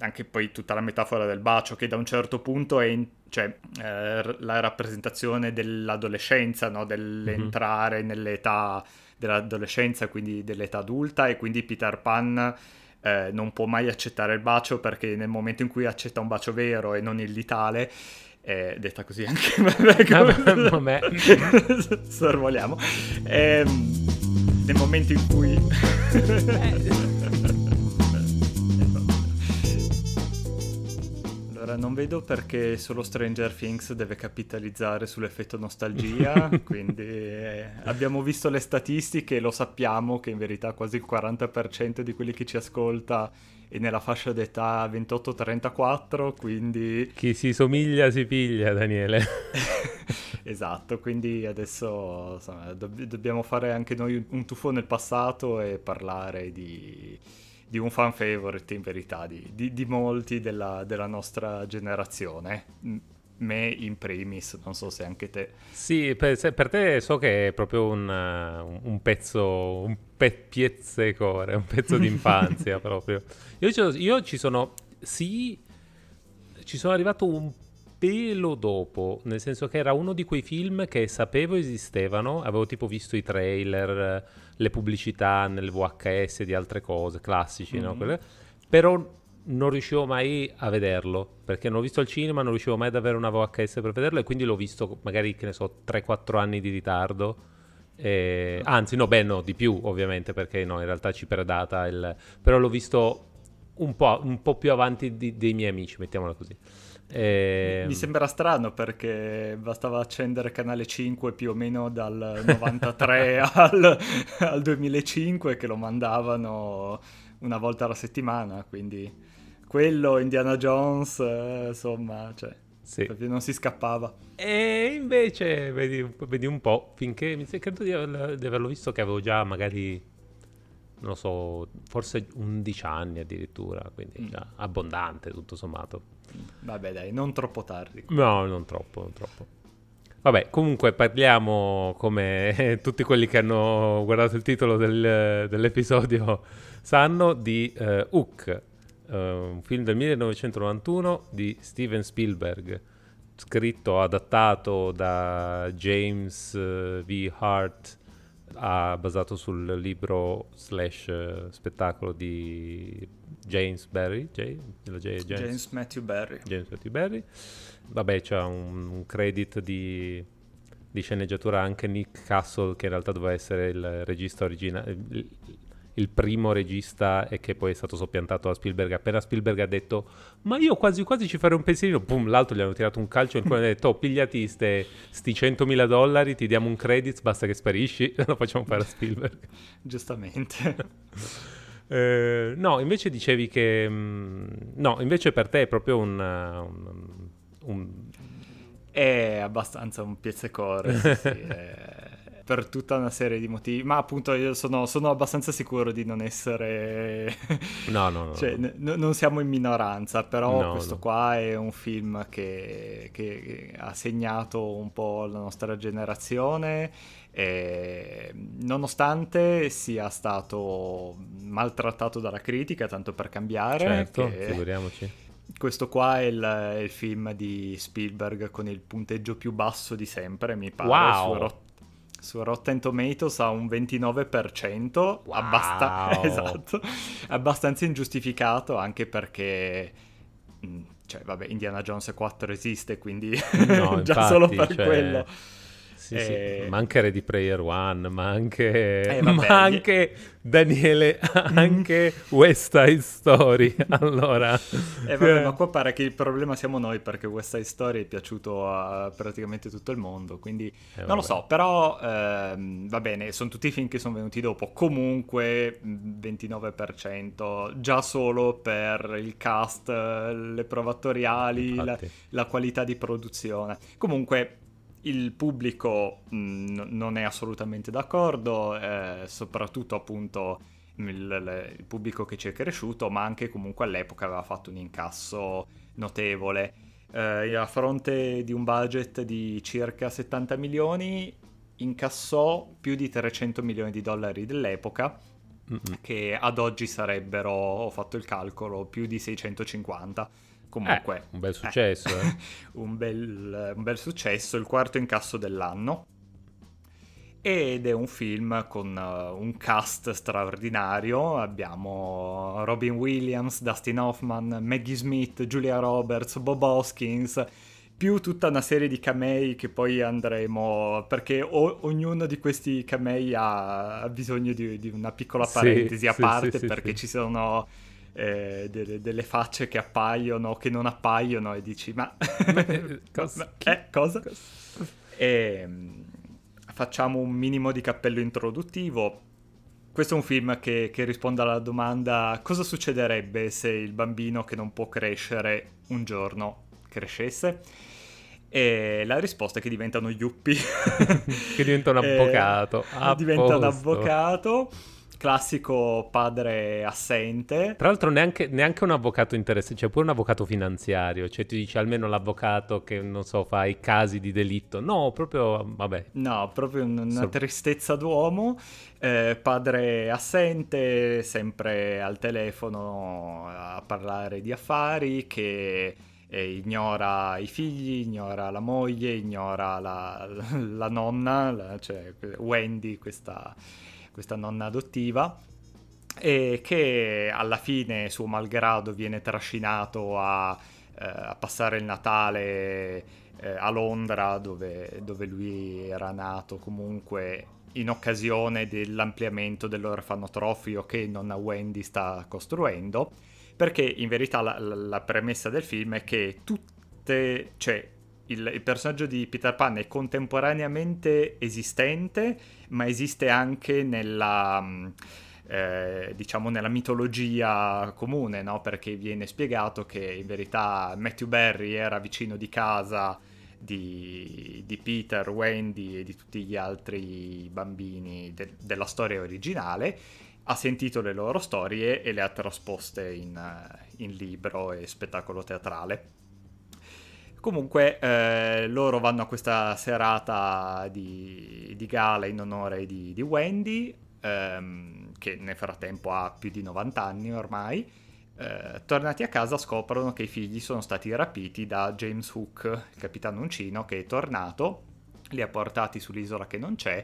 anche poi tutta la metafora del bacio che da un certo punto è in, cioè, eh, la rappresentazione dell'adolescenza, no? dell'entrare mm-hmm. nell'età dell'adolescenza, quindi dell'età adulta e quindi Peter Pan eh, non può mai accettare il bacio perché nel momento in cui accetta un bacio vero e non il ditale eh, detta così anche vabbè, sorvoliamo eh, nel momento in cui Allora, non vedo perché solo Stranger Things deve capitalizzare sull'effetto nostalgia, quindi eh, abbiamo visto le statistiche e lo sappiamo che in verità quasi il 40% di quelli che ci ascolta è nella fascia d'età 28-34, quindi... Chi si somiglia si piglia, Daniele. esatto, quindi adesso insomma, dobb- dobbiamo fare anche noi un tuffo nel passato e parlare di di un fan favorite in verità di, di, di molti della, della, nostra generazione. Me in primis, non so se anche te. Sì, per, per te so che è proprio un, un pezzo, un pe- piezzecore, un pezzo di infanzia proprio. Io ci, io ci sono, sì, ci sono arrivato un pelo dopo, nel senso che era uno di quei film che sapevo esistevano, avevo tipo visto i trailer, le pubblicità nel VHS di altre cose, classici, mm-hmm. no? Quelle, però non riuscivo mai a vederlo, perché non l'ho visto al cinema, non riuscivo mai ad avere una VHS per vederlo e quindi l'ho visto magari, che ne so, 3-4 anni di ritardo. E... Anzi, no, beh, no, di più ovviamente, perché no, in realtà ci predata il... Però l'ho visto un po', un po più avanti di, dei miei amici, mettiamola così. E... Mi sembra strano perché bastava accendere canale 5 più o meno dal 93 al, al 2005 che lo mandavano una volta alla settimana, quindi quello, Indiana Jones, eh, insomma, cioè, sì. non si scappava. E invece, vedi, vedi un po', finché mi credo di, di averlo visto che avevo già magari non lo so, forse 11 anni addirittura, quindi mm. già abbondante tutto sommato. Vabbè dai, non troppo tardi. No, non troppo, non troppo. Vabbè, comunque parliamo come tutti quelli che hanno guardato il titolo del, dell'episodio sanno di uh, Hook, uh, un film del 1991 di Steven Spielberg, scritto, adattato da James uh, V. Hart ha basato sul libro slash uh, spettacolo di James Barry, J, J, James, James, Matthew Barry. James Matthew Barry. Vabbè, c'è un, un credit di, di, sceneggiatura anche Nick Castle, che in realtà doveva essere il regista originale, il, il, primo regista e che poi è stato soppiantato da Spielberg. Appena Spielberg ha detto, ma io quasi quasi ci farei un pensierino, boom, l'altro gli hanno tirato un calcio in cui hanno detto, oh, pigliati ste, sti 100.000 dollari, ti diamo un credit, basta che sparisci, lo facciamo fare a Spielberg. Giustamente. Eh, no, invece dicevi che... Mh, mm, no, invece per te è proprio un... un, un... È abbastanza un pizzecore, sì, sì, per tutta una serie di motivi, ma appunto io sono, sono abbastanza sicuro di non essere... no, no, no. cioè, n- non siamo in minoranza, però no, questo no. qua è un film che, che ha segnato un po' la nostra generazione e, nonostante sia stato maltrattato dalla critica, tanto per cambiare, certo, figuriamoci. Questo qua è il, è il, film di Spielberg con il punteggio più basso di sempre, mi pare. Wow. Su, Rot- su Rotten Tomatoes ha un 29%, wow. abbast- esatto, abbastanza ingiustificato anche perché... Mm, cioè, vabbè, Indiana Jones 4 esiste, quindi no, già infatti, solo per cioè... quello sì, eh... sì. Ma anche Ready Player One, ma anche, eh, vabbè, ma anche Daniele, anche West Side Story. allora, eh, vabbè, ma qua pare che il problema siamo noi perché West Side Story è piaciuto a praticamente tutto il mondo. Quindi eh, non lo so, però ehm, va bene, sono tutti i film che sono venuti dopo. Comunque 29% già solo per il cast, le prove attoriali, la, la qualità di produzione. Comunque il pubblico mh, mm, non è assolutamente d'accordo, eh, soprattutto appunto il, il, pubblico che ci è cresciuto, ma anche comunque all'epoca aveva fatto un incasso notevole. Eh, a fronte di un budget di circa 70 milioni, incassò più di 300 milioni di dollari dell'epoca. Mm-mm. che ad oggi sarebbero, ho fatto il calcolo, più di 650. Comunque, eh, un bel successo. Eh. eh. un, bel, un bel successo, il quarto incasso dell'anno ed è un film con uh, un cast straordinario. Abbiamo Robin Williams, Dustin Hoffman, Maggie Smith, Julia Roberts, Bob Hoskins, più tutta una serie di camei che poi andremo perché o- ognuno di questi camei ha, bisogno di, di, una piccola parentesi sì, a sì, parte sì, perché ci sono eh, delle, delle, facce che appaiono che non appaiono e dici ma, ma cosa? Eh, cosa? cosa? E, ehm, facciamo un minimo di cappello introduttivo. Questo è un film che, che, risponde alla domanda cosa succederebbe se il bambino che non può crescere un giorno crescesse? E la risposta è che diventa uno yuppie. che diventa un avvocato. diventa un avvocato classico padre assente. Tra l'altro neanche, neanche un avvocato interessante, cioè pure un avvocato finanziario, cioè tu dici almeno l'avvocato che non so fa i casi di delitto, no, proprio vabbè. No, proprio una so... tristezza d'uomo, eh, padre assente, sempre al telefono a parlare di affari che... Eh, ignora i figli, ignora la moglie, ignora la, la nonna, la, cioè Wendy, questa questa nonna adottiva, e che alla fine, suo malgrado, viene trascinato a, eh, a passare il Natale eh, a Londra, dove, dove lui era nato comunque in occasione dell'ampliamento dell'orfanotrofio che nonna Wendy sta costruendo, perché in verità la, la premessa del film è che tutte, cioè il, il, personaggio di Peter Pan è contemporaneamente esistente, ma esiste anche nella, mm, eh, diciamo nella mitologia comune, no? perché viene spiegato che in verità Matthew Barry era vicino di casa di, di Peter, Wendy e di tutti gli altri bambini de- della storia originale ha sentito le loro storie e le ha trasposte in, in libro e spettacolo teatrale. Comunque eh, loro vanno a questa serata di, di gala in onore di, di Wendy, ehm, che nel frattempo ha più di 90 anni ormai. Eh, tornati a casa scoprono che i figli sono stati rapiti da James Hook, il capitano uncino, che è tornato, li ha portati sull'isola che non c'è,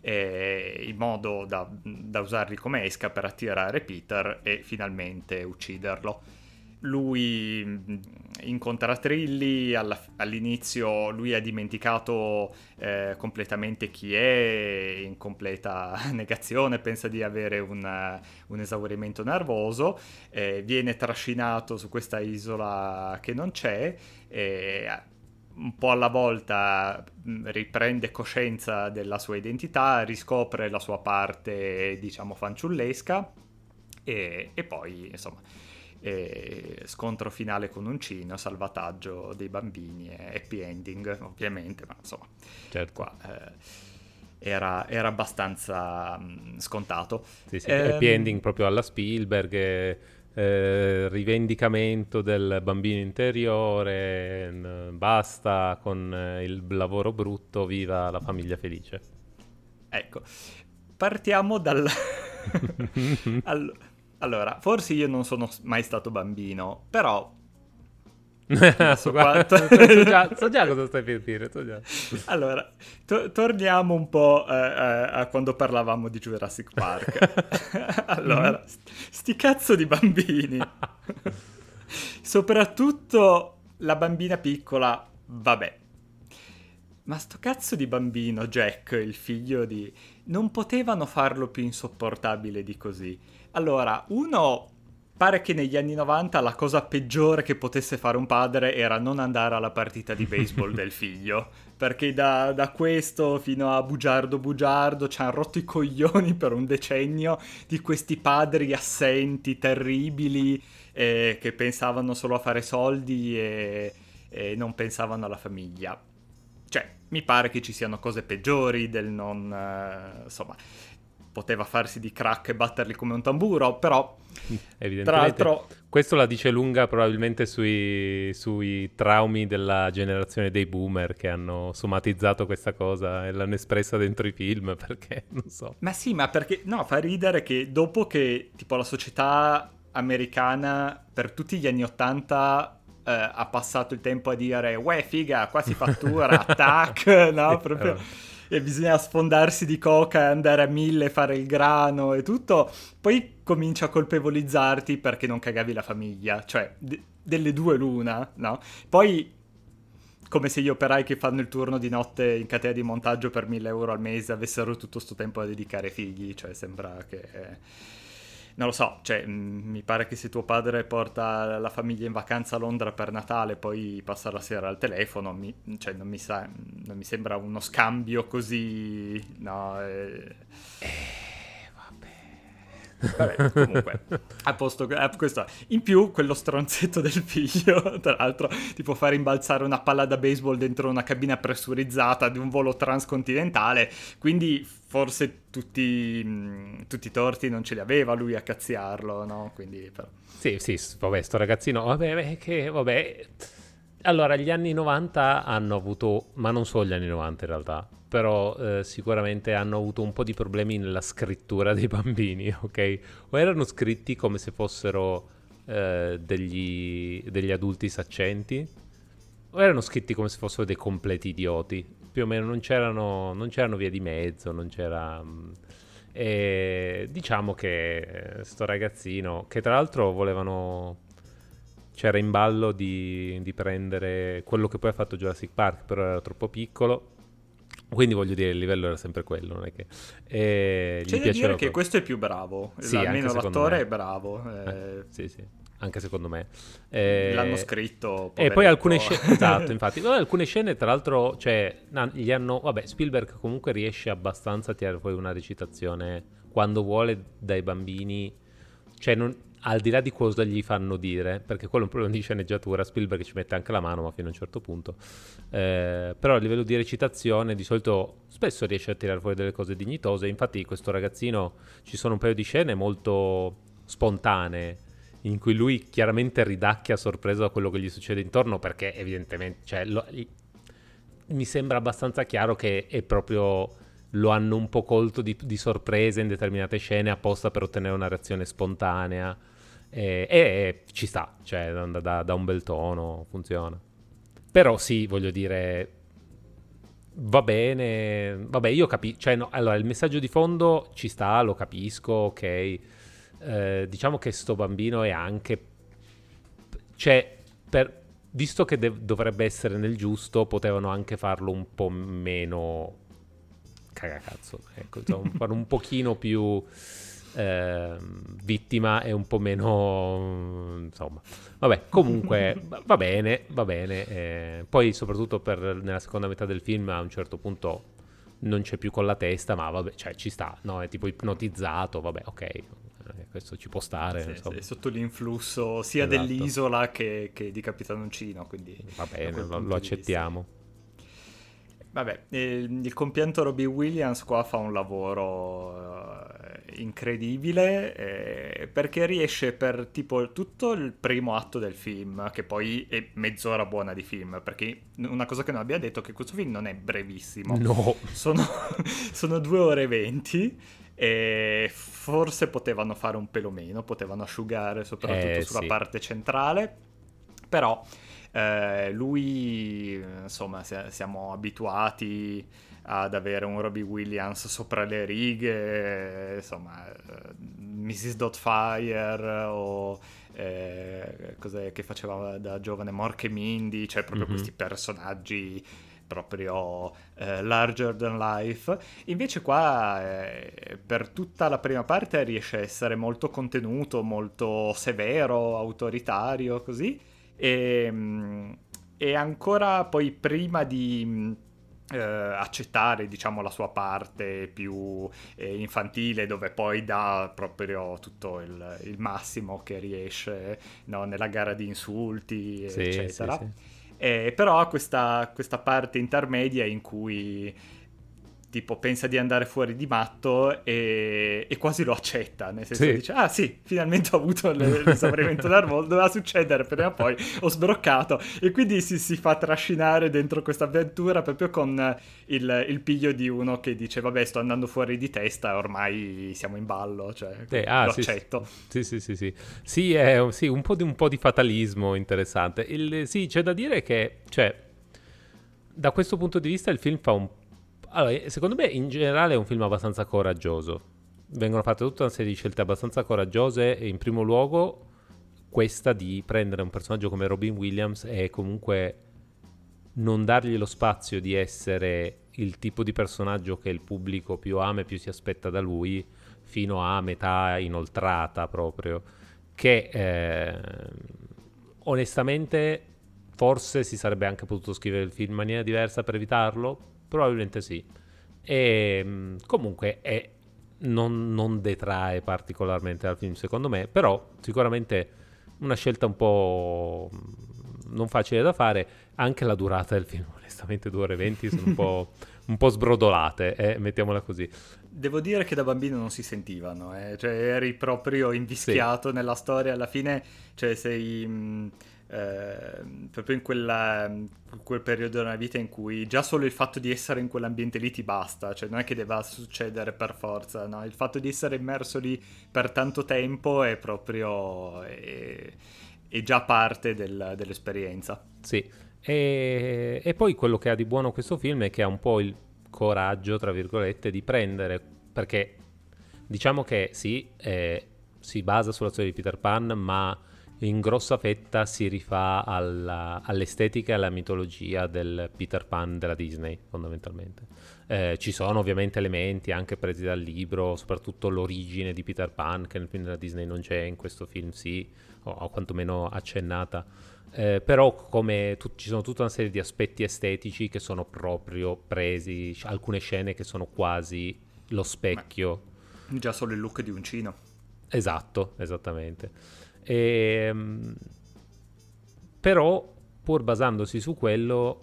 eh, in modo da, da usarli come esca per attirare Peter e finalmente ucciderlo lui mm, incontra Trilli, alla, all'inizio lui ha dimenticato eh, completamente chi è, in completa negazione, pensa di avere un, un esaurimento nervoso, eh, viene trascinato su questa isola che non c'è, e un po' alla volta mm, riprende coscienza della sua identità, riscopre la sua parte, diciamo, fanciullesca e, e poi, insomma e scontro finale con Uncino, salvataggio dei bambini e happy ending ovviamente, ma insomma, certo. qua eh, era, era, abbastanza mh, scontato. Sì, sì, ehm... happy ending proprio alla Spielberg, eh, eh rivendicamento del bambino interiore, n- basta con eh, il lavoro brutto, viva la famiglia felice. Ecco, partiamo dal... allora, allora, forse io non sono mai stato bambino, però... so, quanto... so, già, so, già, cosa stai per dire. Allora, to- torniamo un po' eh, eh, a quando parlavamo di Jurassic Park. allora, st- sti cazzo di bambini. Soprattutto la bambina piccola, vabbè. Ma sto cazzo di bambino, Jack, il figlio di... Non potevano farlo più insopportabile di così allora, uno, pare che negli anni 90 la cosa peggiore che potesse fare un padre era non andare alla partita di baseball del figlio. Perché da, da, questo fino a bugiardo bugiardo ci hanno rotto i coglioni per un decennio di questi padri assenti, terribili, eh, che pensavano solo a fare soldi e, e non pensavano alla famiglia. Cioè, mi pare che ci siano cose peggiori del non... Uh, insomma poteva farsi di crack e batterli come un tamburo, però Evidentemente. Tra l'altro, questo la dice lunga probabilmente sui, sui, traumi della generazione dei boomer che hanno somatizzato questa cosa e l'hanno espressa dentro i film, perché non so. Ma sì, ma perché no, fa ridere che dopo che tipo la società americana per tutti gli anni Ottanta eh, ha passato il tempo a dire "Uè, figa, qua si fattura, attack", no, proprio e bisogna sfondarsi di coca e andare a mille, fare il grano e tutto, poi comincia a colpevolizzarti perché non cagavi la famiglia, cioè d- delle due l'una, no? Poi come se gli operai che fanno il turno di notte in catena di montaggio per 1000 euro al mese avessero tutto questo tempo da dedicare ai figli, cioè sembra che... Eh non lo so, cioè, mm, mi pare che se tuo padre porta la famiglia in vacanza a Londra per Natale, poi passa la sera al telefono, mi, cioè, non, mi sa, non mi sembra uno scambio così, no... Eh... Vabbè, comunque, a posto questo. In più, quello stronzetto del figlio, tra l'altro, ti può fare imbalzare una palla da baseball dentro una cabina pressurizzata di un volo transcontinentale, quindi forse tutti, mh, tutti i torti non ce li aveva lui a cazziarlo, no? Quindi, però... Sì, sì, vabbè, sto ragazzino, vabbè, che, vabbè... Allora, gli anni 90 hanno avuto, ma non solo gli anni 90 in realtà, però eh, sicuramente hanno avuto un po' di problemi nella scrittura dei bambini, ok? O erano scritti come se fossero eh, degli, degli, adulti saccenti, o erano scritti come se fossero dei completi idioti. Più o meno non c'erano, non c'erano via di mezzo, non c'era... Mm, e diciamo che eh, sto ragazzino, che tra l'altro volevano c'era in ballo di, di, prendere quello che poi ha fatto Jurassic Park, però era troppo piccolo quindi voglio dire, il livello era sempre quello, non è che... Eh, C'è da dire che questo è più bravo, sì, almeno l'attore me. è bravo. Eh. Eh, sì, sì, anche secondo me. Eh, L'hanno scritto. E poi alcune scene, esatto, infatti, alcune scene tra l'altro, cioè, gli hanno, vabbè, Spielberg comunque riesce abbastanza a tirare poi una recitazione quando vuole dai bambini, cioè non, al di là di cosa gli fanno dire, perché quello è un problema di sceneggiatura, Spielberg ci mette anche la mano, ma fino a un certo punto. Eh, però a livello di recitazione, di solito spesso riesce a tirare fuori delle cose dignitose. Infatti, questo ragazzino ci sono un paio di scene molto spontanee in cui lui chiaramente ridacchia sorpreso da quello che gli succede intorno, perché evidentemente, cioè, lo, mi sembra abbastanza chiaro che è proprio lo hanno un po' colto di, di sorpresa in determinate scene apposta per ottenere una reazione spontanea. E, e, ci sta, cioè da, da, da, un bel tono, funziona. Però sì, voglio dire, va bene, vabbè io capisco, cioè no, allora il messaggio di fondo ci sta, lo capisco, ok. Eh, diciamo che sto bambino è anche, cioè, per, visto che de- dovrebbe essere nel giusto, potevano anche farlo un po' meno cagacazzo, ecco, insomma, fare un pochino più eh, vittima e un po' meno insomma vabbè comunque va bene va bene eh, poi soprattutto per, nella seconda metà del film a un certo punto non c'è più con la testa ma vabbè cioè ci sta no? È tipo ipnotizzato vabbè ok eh, questo ci può stare sì, sì, sotto l'influsso sia esatto. dell'isola che, che, di Capitanoncino quindi va bene lo, lo accettiamo Vabbè, il, il, compianto Robbie Williams qua fa un lavoro uh, incredibile eh, perché riesce per tipo tutto il primo atto del film, che poi è mezz'ora buona di film, perché una cosa che non abbiamo detto è che questo film non è brevissimo. No. Sono, sono due ore e venti e forse potevano fare un pelo meno, potevano asciugare soprattutto eh, sulla sì. parte centrale, però eh, lui, insomma, siamo abituati ad avere un Robbie Williams sopra le righe, insomma, eh, Mrs. Dotfire o eh, cos'è che faceva da giovane Mork e Mindy, cioè proprio mm-hmm. questi personaggi proprio eh, larger than life. Invece qua eh, per tutta la prima parte riesce a essere molto contenuto, molto severo, autoritario, così e, ehm, e ancora poi prima di eh, accettare diciamo la sua parte più eh, infantile dove poi dà proprio tutto il, il massimo che riesce no, nella gara di insulti sì, eccetera sì, sì. Eh, però ha questa, questa parte intermedia in cui tipo pensa di andare fuori di matto e, e quasi lo accetta, nel senso sì. dice ah sì, finalmente ho avuto l'esaurimento nervoso, doveva succedere prima o poi, ho sbroccato e quindi si, si fa trascinare dentro questa avventura proprio con il, il, piglio di uno che dice vabbè sto andando fuori di testa, ormai siamo in ballo, cioè eh, ah, lo sì, accetto. Sì, sì, sì, sì, sì, è sì, un, po di, un po' di fatalismo interessante. Il, sì, c'è da dire che, cioè, da questo punto di vista il film fa un allora, eh, secondo me in generale è un film abbastanza coraggioso. Vengono fatte tutta una serie di scelte abbastanza coraggiose e in primo luogo questa di prendere un personaggio come Robin Williams e comunque non dargli lo spazio di essere il tipo di personaggio che il pubblico più ama e più si aspetta da lui fino a metà inoltrata proprio che eh, onestamente forse si sarebbe anche potuto scrivere il film in maniera diversa per evitarlo Probabilmente sì. E ehm, comunque è, non, non, detrae particolarmente dal film, secondo me, però sicuramente una scelta un po' non facile da fare. Anche la durata del film, onestamente, 2 ore e 20 sono un po', un po sbrodolate, eh, mettiamola così. Devo dire che da bambino non si sentivano, eh? cioè eri proprio invischiato sì. nella storia, alla fine cioè, sei... Mh Ehm, proprio in quella, in quel periodo della vita in cui già solo il fatto di essere in quell'ambiente lì ti basta, cioè non è che debba succedere per forza, no? il fatto di essere immerso lì per tanto tempo è proprio è, è già parte del, dell'esperienza. Sì, e, e poi quello che ha di buono questo film è che ha un po' il coraggio, tra virgolette, di prendere, perché diciamo che sì, eh, si basa sulla storia di Peter Pan, ma in grossa fetta si rifà alla, all'estetica e alla mitologia del Peter Pan della Disney, fondamentalmente. Eh, ci sono ovviamente elementi anche presi dal libro, soprattutto l'origine di Peter Pan, che nel film della Disney non c'è, in questo film sì, o, o quantomeno accennata. Eh, però come tu, ci sono tutta una serie di aspetti estetici che sono proprio presi, alcune scene che sono quasi lo specchio. Ma già solo il look di Uncino. Esatto, esattamente. E, ehm, però, pur basandosi su quello,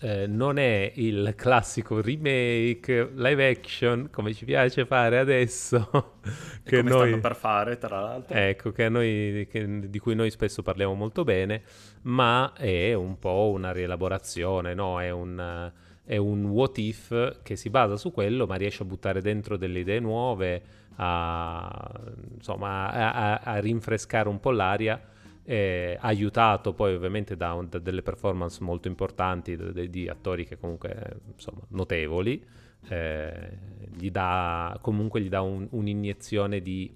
eh, non è il classico remake live action come ci piace fare adesso. che noi stanno per fare, tra l'altro. Ecco, che noi, che, di cui noi spesso parliamo molto bene, ma è un po' una rielaborazione, no? È un, è un what if che si basa su quello, ma riesce a buttare dentro delle idee nuove a, insomma, a, a rinfrescare un po' l'aria. Eh, aiutato poi ovviamente da, un, da, delle performance molto importanti di, di attori che comunque insomma notevoli eh, gli dà comunque gli dà un, un'iniezione di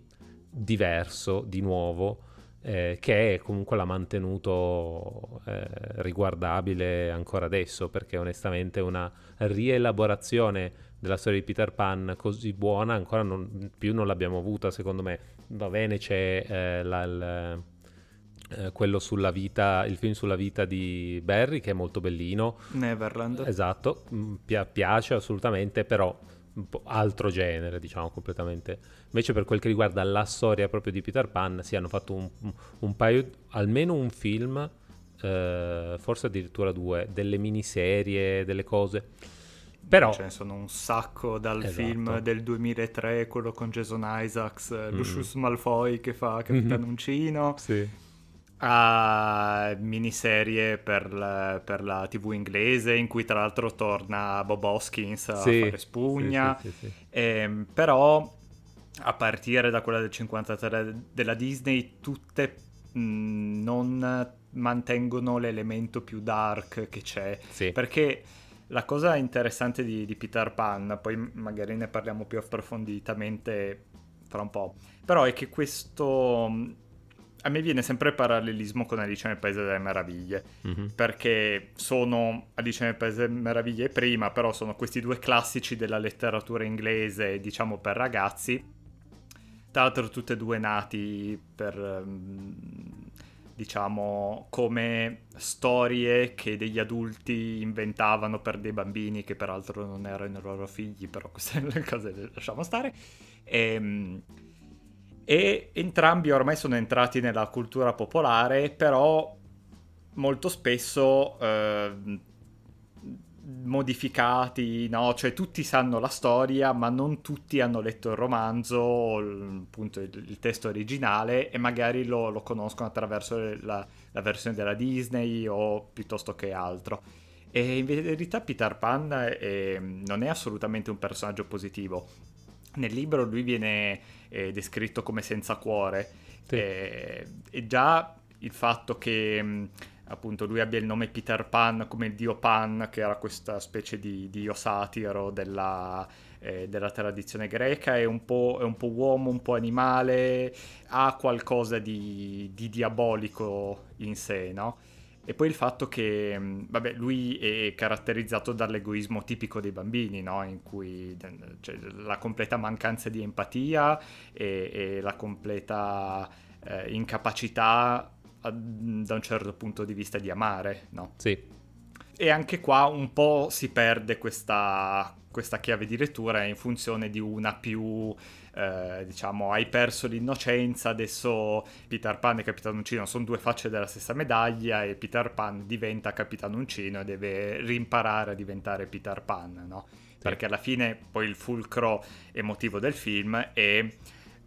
diverso di nuovo eh, che comunque l'ha mantenuto eh, riguardabile ancora adesso perché onestamente una rielaborazione della storia di Peter Pan così buona ancora non, più non l'abbiamo avuta secondo me. Va bene c'è eh, la, il, eh, quello sulla vita il film sulla vita di Barry che è molto bellino. Neverland. Esatto mm, pi- piace assolutamente però un po' altro genere diciamo completamente. Invece per quel che riguarda la storia proprio di Peter Pan si hanno fatto un, un paio almeno un film eh, forse addirittura due delle miniserie delle cose però... Ce ne sono un sacco dal esatto. film del 2003, quello con Jason Isaacs, mm. Lucius Malfoy che fa Capitano mm-hmm. Uncino. Sì. A miniserie per la, per la, TV inglese in cui tra l'altro torna Bob Hoskins a sì. fare spugna. Sì, e, ehm, però a partire da quella del 53 della Disney tutte mh, non mantengono l'elemento più dark che c'è. Perché la cosa interessante di, di, Peter Pan, poi magari ne parliamo più approfonditamente fra un po', però è che questo... A me viene sempre il parallelismo con Alice nel Paese delle Meraviglie, mm-hmm. perché sono Alice nel Paese delle Meraviglie prima, però sono questi due classici della letteratura inglese, diciamo per ragazzi, tra l'altro tutte e due nati per... Um, diciamo, come storie che degli adulti inventavano per dei bambini che peraltro non erano i loro figli, però queste le cose le lasciamo stare. E, ehm, e entrambi ormai sono entrati nella cultura popolare, però molto spesso eh, modificati, no? Cioè tutti sanno la storia, ma non tutti hanno letto il romanzo, appunto il, il testo originale, e magari lo, lo conoscono attraverso la, la, versione della Disney o piuttosto che altro. E in verità Peter Pan è, non è assolutamente un personaggio positivo. Nel libro lui viene eh, descritto come senza cuore. Sì. E, e già il fatto che appunto lui abbia il nome Peter Pan come il dio Pan, che era questa specie di dio satiro della, eh, della tradizione greca, è un, è un, po', uomo, un po' animale, ha qualcosa di, di diabolico in sé, no? E poi il fatto che, vabbè, lui è caratterizzato dall'egoismo tipico dei bambini, no? In cui cioè, la completa mancanza di empatia e, e la completa eh, incapacità da un certo punto di vista di amare, no? Sì. E anche qua un po' si perde questa, questa chiave di lettura in funzione di una più, eh, diciamo, hai perso l'innocenza, adesso Peter Pan e Capitano Uncino sono due facce della stessa medaglia e Peter Pan diventa Capitano Uncino e deve rimparare a diventare Peter Pan, no? Perché alla fine poi il fulcro emotivo del film è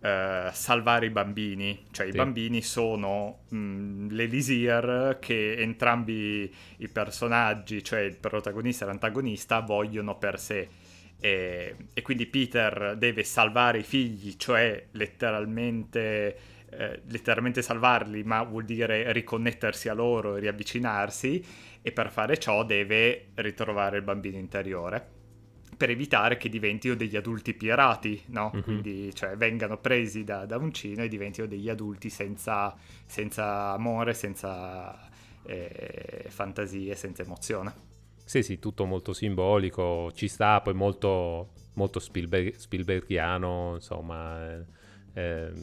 eh, salvare i bambini, cioè sì. i bambini sono mh, mm, l'Elisir che entrambi i personaggi, cioè il protagonista e l'antagonista, vogliono per sé. E, e quindi Peter deve salvare i figli, cioè letteralmente, eh, letteralmente salvarli, ma vuol dire riconnettersi a loro e riavvicinarsi, e per fare ciò deve ritrovare il bambino interiore per evitare che diventino degli adulti pirati, no? Mm-hmm. Quindi cioè, vengano presi da, da uncino e diventino degli adulti senza, senza amore, senza eh, fantasie, senza emozione. Sì, sì, tutto molto simbolico, ci sta, poi molto, molto Spielberg, Spielbergiano, insomma, eh, eh,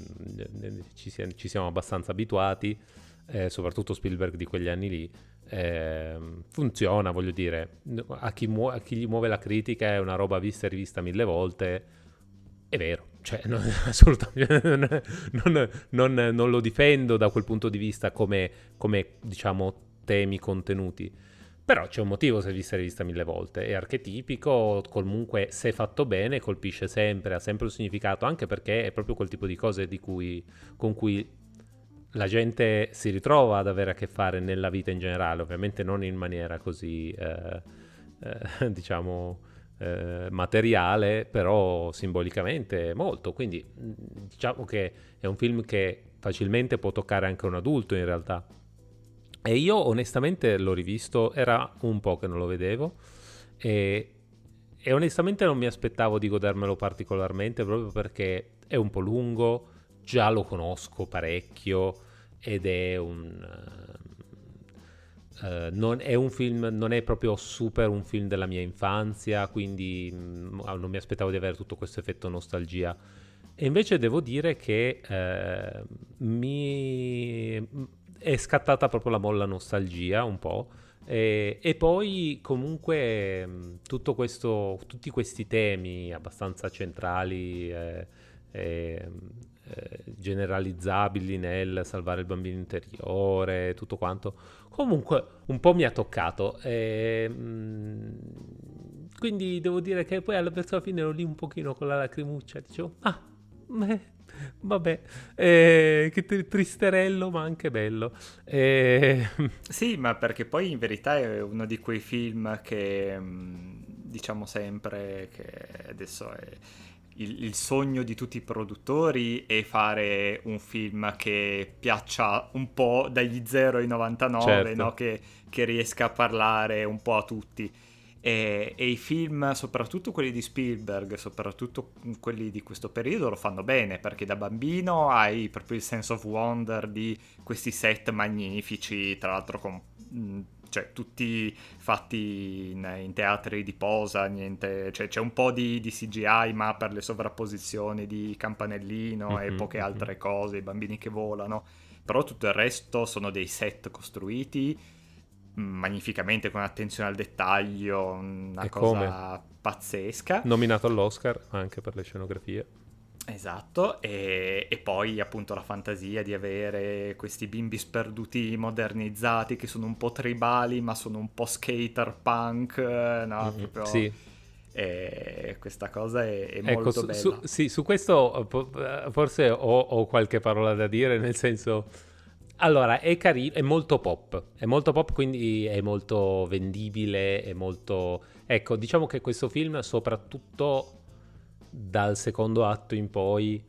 ci, ci, siamo abbastanza abituati, eh, soprattutto Spielberg di quegli anni lì eh, funziona, voglio dire, a chi, mu- a chi, gli muove la critica è una roba vista e rivista mille volte, è vero, cioè non, assolutamente non, non, non, lo difendo da quel punto di vista come, come, diciamo temi contenuti. Però c'è un motivo se vista e rivista mille volte, è archetipico, comunque se fatto bene colpisce sempre, ha sempre un significato, anche perché è proprio quel tipo di cose di cui, con cui la gente si ritrova ad avere a che fare nella vita in generale, ovviamente non in maniera così, eh, eh, diciamo, eh, materiale, però simbolicamente molto. Quindi mm, diciamo che è un film che facilmente può toccare anche un adulto in realtà. E io onestamente l'ho rivisto, era un po' che non lo vedevo e, e onestamente non mi aspettavo di godermelo particolarmente proprio perché è un po' lungo già lo conosco parecchio ed è un... Uh, non è un film, non è proprio super un film della mia infanzia, quindi mh, mm, non mi aspettavo di avere tutto questo effetto nostalgia. E invece devo dire che uh, mi è scattata proprio la molla nostalgia un po'. E, e poi comunque mm, tutto questo, tutti questi temi abbastanza centrali eh, eh, eh, generalizzabili nel salvare il bambino interiore, tutto quanto. Comunque un po' mi ha toccato. E, mh, mm, quindi devo dire che poi verso la fine ero lì un pochino con la lacrimuccia. Dicevo, ah, eh, vabbè, eh, che tr- tristerello ma anche bello. Eh... Sì, ma perché poi in verità è uno di quei film che mm, diciamo sempre che adesso è il, il, sogno di tutti i produttori è fare un film che piaccia un po' dagli 0 ai 99, certo. no? che, che, riesca a parlare un po' a tutti. E, e, i film, soprattutto quelli di Spielberg, soprattutto quelli di questo periodo, lo fanno bene perché da bambino hai proprio il sense of wonder di questi set magnifici, tra l'altro con cioè tutti fatti in, in teatri di posa, niente, cioè, c'è un po' di, di, CGI ma per le sovrapposizioni di campanellino mm-hmm, e poche mm-hmm. altre cose, i bambini che volano, però tutto il resto sono dei set costruiti mm, magnificamente con attenzione al dettaglio, una e cosa come? pazzesca. Nominato all'Oscar anche per le scenografie. Esatto, e, e, poi appunto la fantasia di avere questi bimbi sperduti modernizzati che sono un po' tribali ma sono un po' skater punk, eh, no? Mm-hmm, Proprio... Sì. E questa cosa è, è ecco, molto su, bella. Su, sì, su questo eh, forse ho, ho, qualche parola da dire, nel senso... Allora, è carino, è molto pop, è molto pop, quindi è molto vendibile, è molto... Ecco, diciamo che questo film soprattutto dal secondo atto in poi,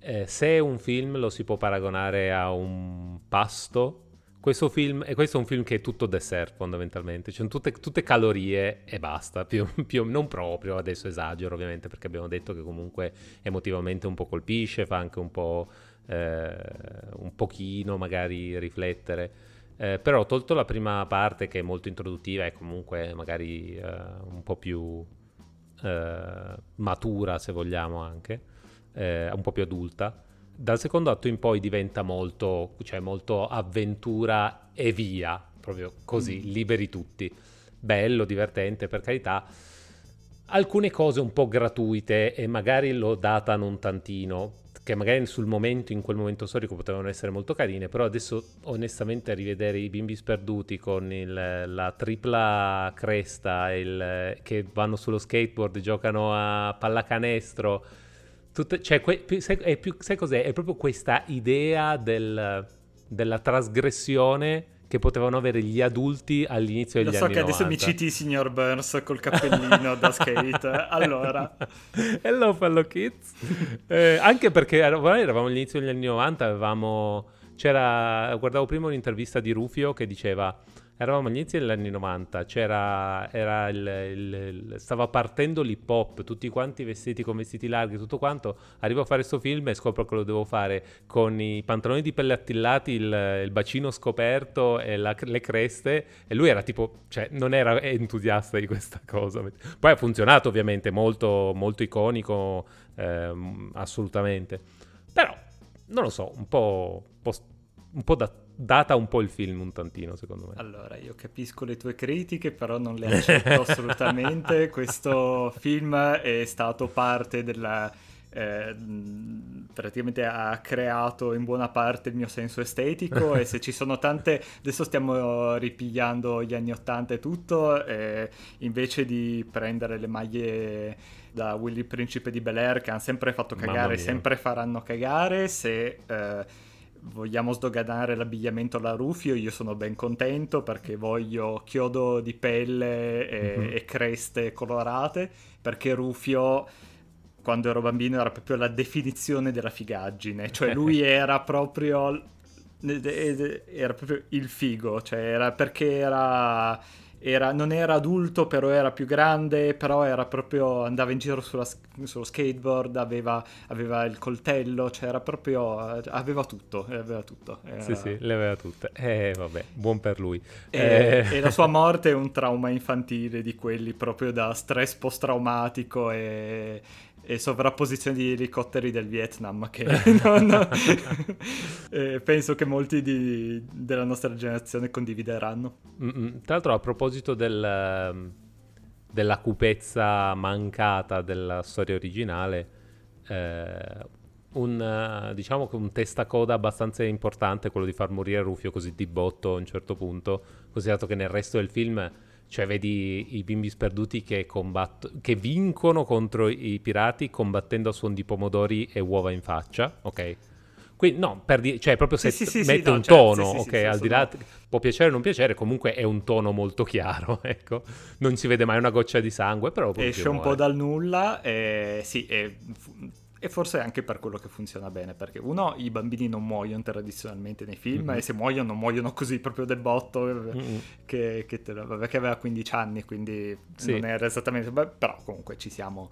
eh, se un film lo si può paragonare a un pasto, questo film, e questo è un film che è tutto dessert fondamentalmente, cioè tutte, tutte calorie e basta, più, più, non proprio, adesso esagero ovviamente perché abbiamo detto che comunque emotivamente un po' colpisce, fa anche un po' eh, un pochino magari riflettere. Eh, però tolto la prima parte che è molto introduttiva e comunque magari eh, un po' più eh, matura, se vogliamo anche, eh, un po' più adulta. Dal secondo atto in poi diventa molto, cioè molto avventura e via, proprio così, mm. liberi tutti. Bello, divertente, per carità. Alcune cose un po' gratuite e magari lo datano un tantino, che magari sul momento, in quel momento storico potevano essere molto carine, però adesso onestamente rivedere i bimbi sperduti con il, la tripla cresta, il, che vanno sullo skateboard, giocano a pallacanestro, tutte, cioè, que, sai, è più, sai cos'è? È proprio questa idea del, della trasgressione che potevano avere gli adulti all'inizio degli Lo so anni che adesso mi citi signor Burns col cappellino da skate. Allora, hello fellow kids. Eh, anche perché eravamo all'inizio degli anni 90, avevamo c'era guardavo prima un'intervista di Rufio che diceva eravamo all'inizio degli anni 90, c'era, il, il, il, stava partendo l'hip hop, tutti quanti vestiti con vestiti larghi, tutto quanto, arrivo a fare questo film e scopro che lo devo fare con i pantaloni di pelle attillati, il, bacino scoperto e la, le creste e lui era tipo, cioè non era entusiasta di questa cosa. Poi ha funzionato ovviamente, molto, molto iconico, eh, assolutamente. Però, non lo so, un po', un po', un po da data un po' il film un tantino, secondo me. Allora, io capisco le tue critiche, però non le accetto assolutamente. Questo film è stato parte della... Eh, praticamente ha creato in buona parte il mio senso estetico e se ci sono tante adesso stiamo ripigliando gli anni 80 e tutto e invece di prendere le maglie da Willy Principe di Bel Air che hanno sempre fatto cagare sempre faranno cagare se eh, vogliamo sdoganare l'abbigliamento alla Rufio, io sono ben contento perché voglio chiodo di pelle e, mm-hmm. e creste colorate, perché Rufio quando ero bambino era proprio la definizione della figaggine, cioè lui era proprio era proprio il figo, cioè era perché era era, non era adulto, però era più grande, però era proprio, andava in giro sulla, sullo skateboard, aveva, aveva, il coltello, cioè era proprio, aveva tutto, aveva tutto. Era... Sì, sì, le aveva tutte. E eh, vabbè, buon per lui. E, eh... e, la sua morte è un trauma infantile di quelli proprio da stress post-traumatico e, e sovrapposizione di elicotteri del Vietnam che non, eh, penso che molti di, della nostra generazione condivideranno. Mm-mm. Tra l'altro a proposito del, ehm, della cupezza mancata della storia originale, eh, un, diciamo che un testacoda abbastanza importante quello di far morire Rufio così di botto a un certo punto, considerato che nel resto del film cioè vedi i bimbi sperduti che, combatto- che vincono contro i pirati combattendo a suon di pomodori e uova in faccia, ok? Quindi no, per di- cioè proprio se sì, sì, mette sì, un no, certo, tono, ok, al di là può piacere o non piacere, comunque è un tono molto chiaro, ecco. Non si vede mai una goccia di sangue, però esce un po' dal nulla e sì, e e forse anche per quello che funziona bene, perché uno, i bambini non muoiono tradizionalmente nei film, mm-hmm. e se muoiono, non muoiono così proprio del botto, mm-hmm. che, che, te, vabbè, che, aveva 15 anni, quindi sì. non era esattamente... Beh, però comunque ci siamo.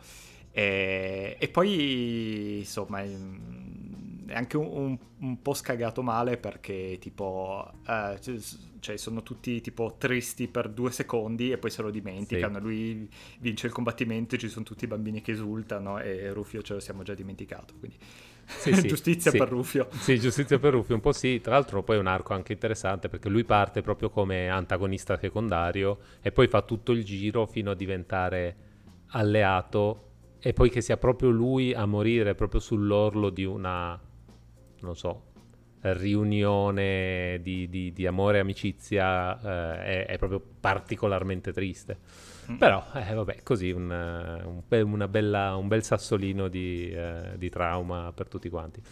E, e poi, insomma è anche un, un, un, po' scagato male perché tipo eh, cioè sono tutti tipo tristi per due secondi e poi se lo dimenticano. Sì. lui vince il combattimento e ci sono tutti i bambini che esultano e Rufio ce lo siamo già dimenticato quindi sì, sì, giustizia per Rufio. Sì giustizia per Rufio un po' sì. Tra l'altro poi è un arco anche interessante perché lui parte proprio come antagonista secondario e poi fa tutto il giro fino a diventare alleato e poi che sia proprio lui a morire proprio sull'orlo di una, non so, riunione di, di, di amore e amicizia eh, è, è, proprio particolarmente triste. Mm. Però, eh, vabbè, così un, un, bella, un, bel sassolino di, eh, di, trauma per tutti quanti.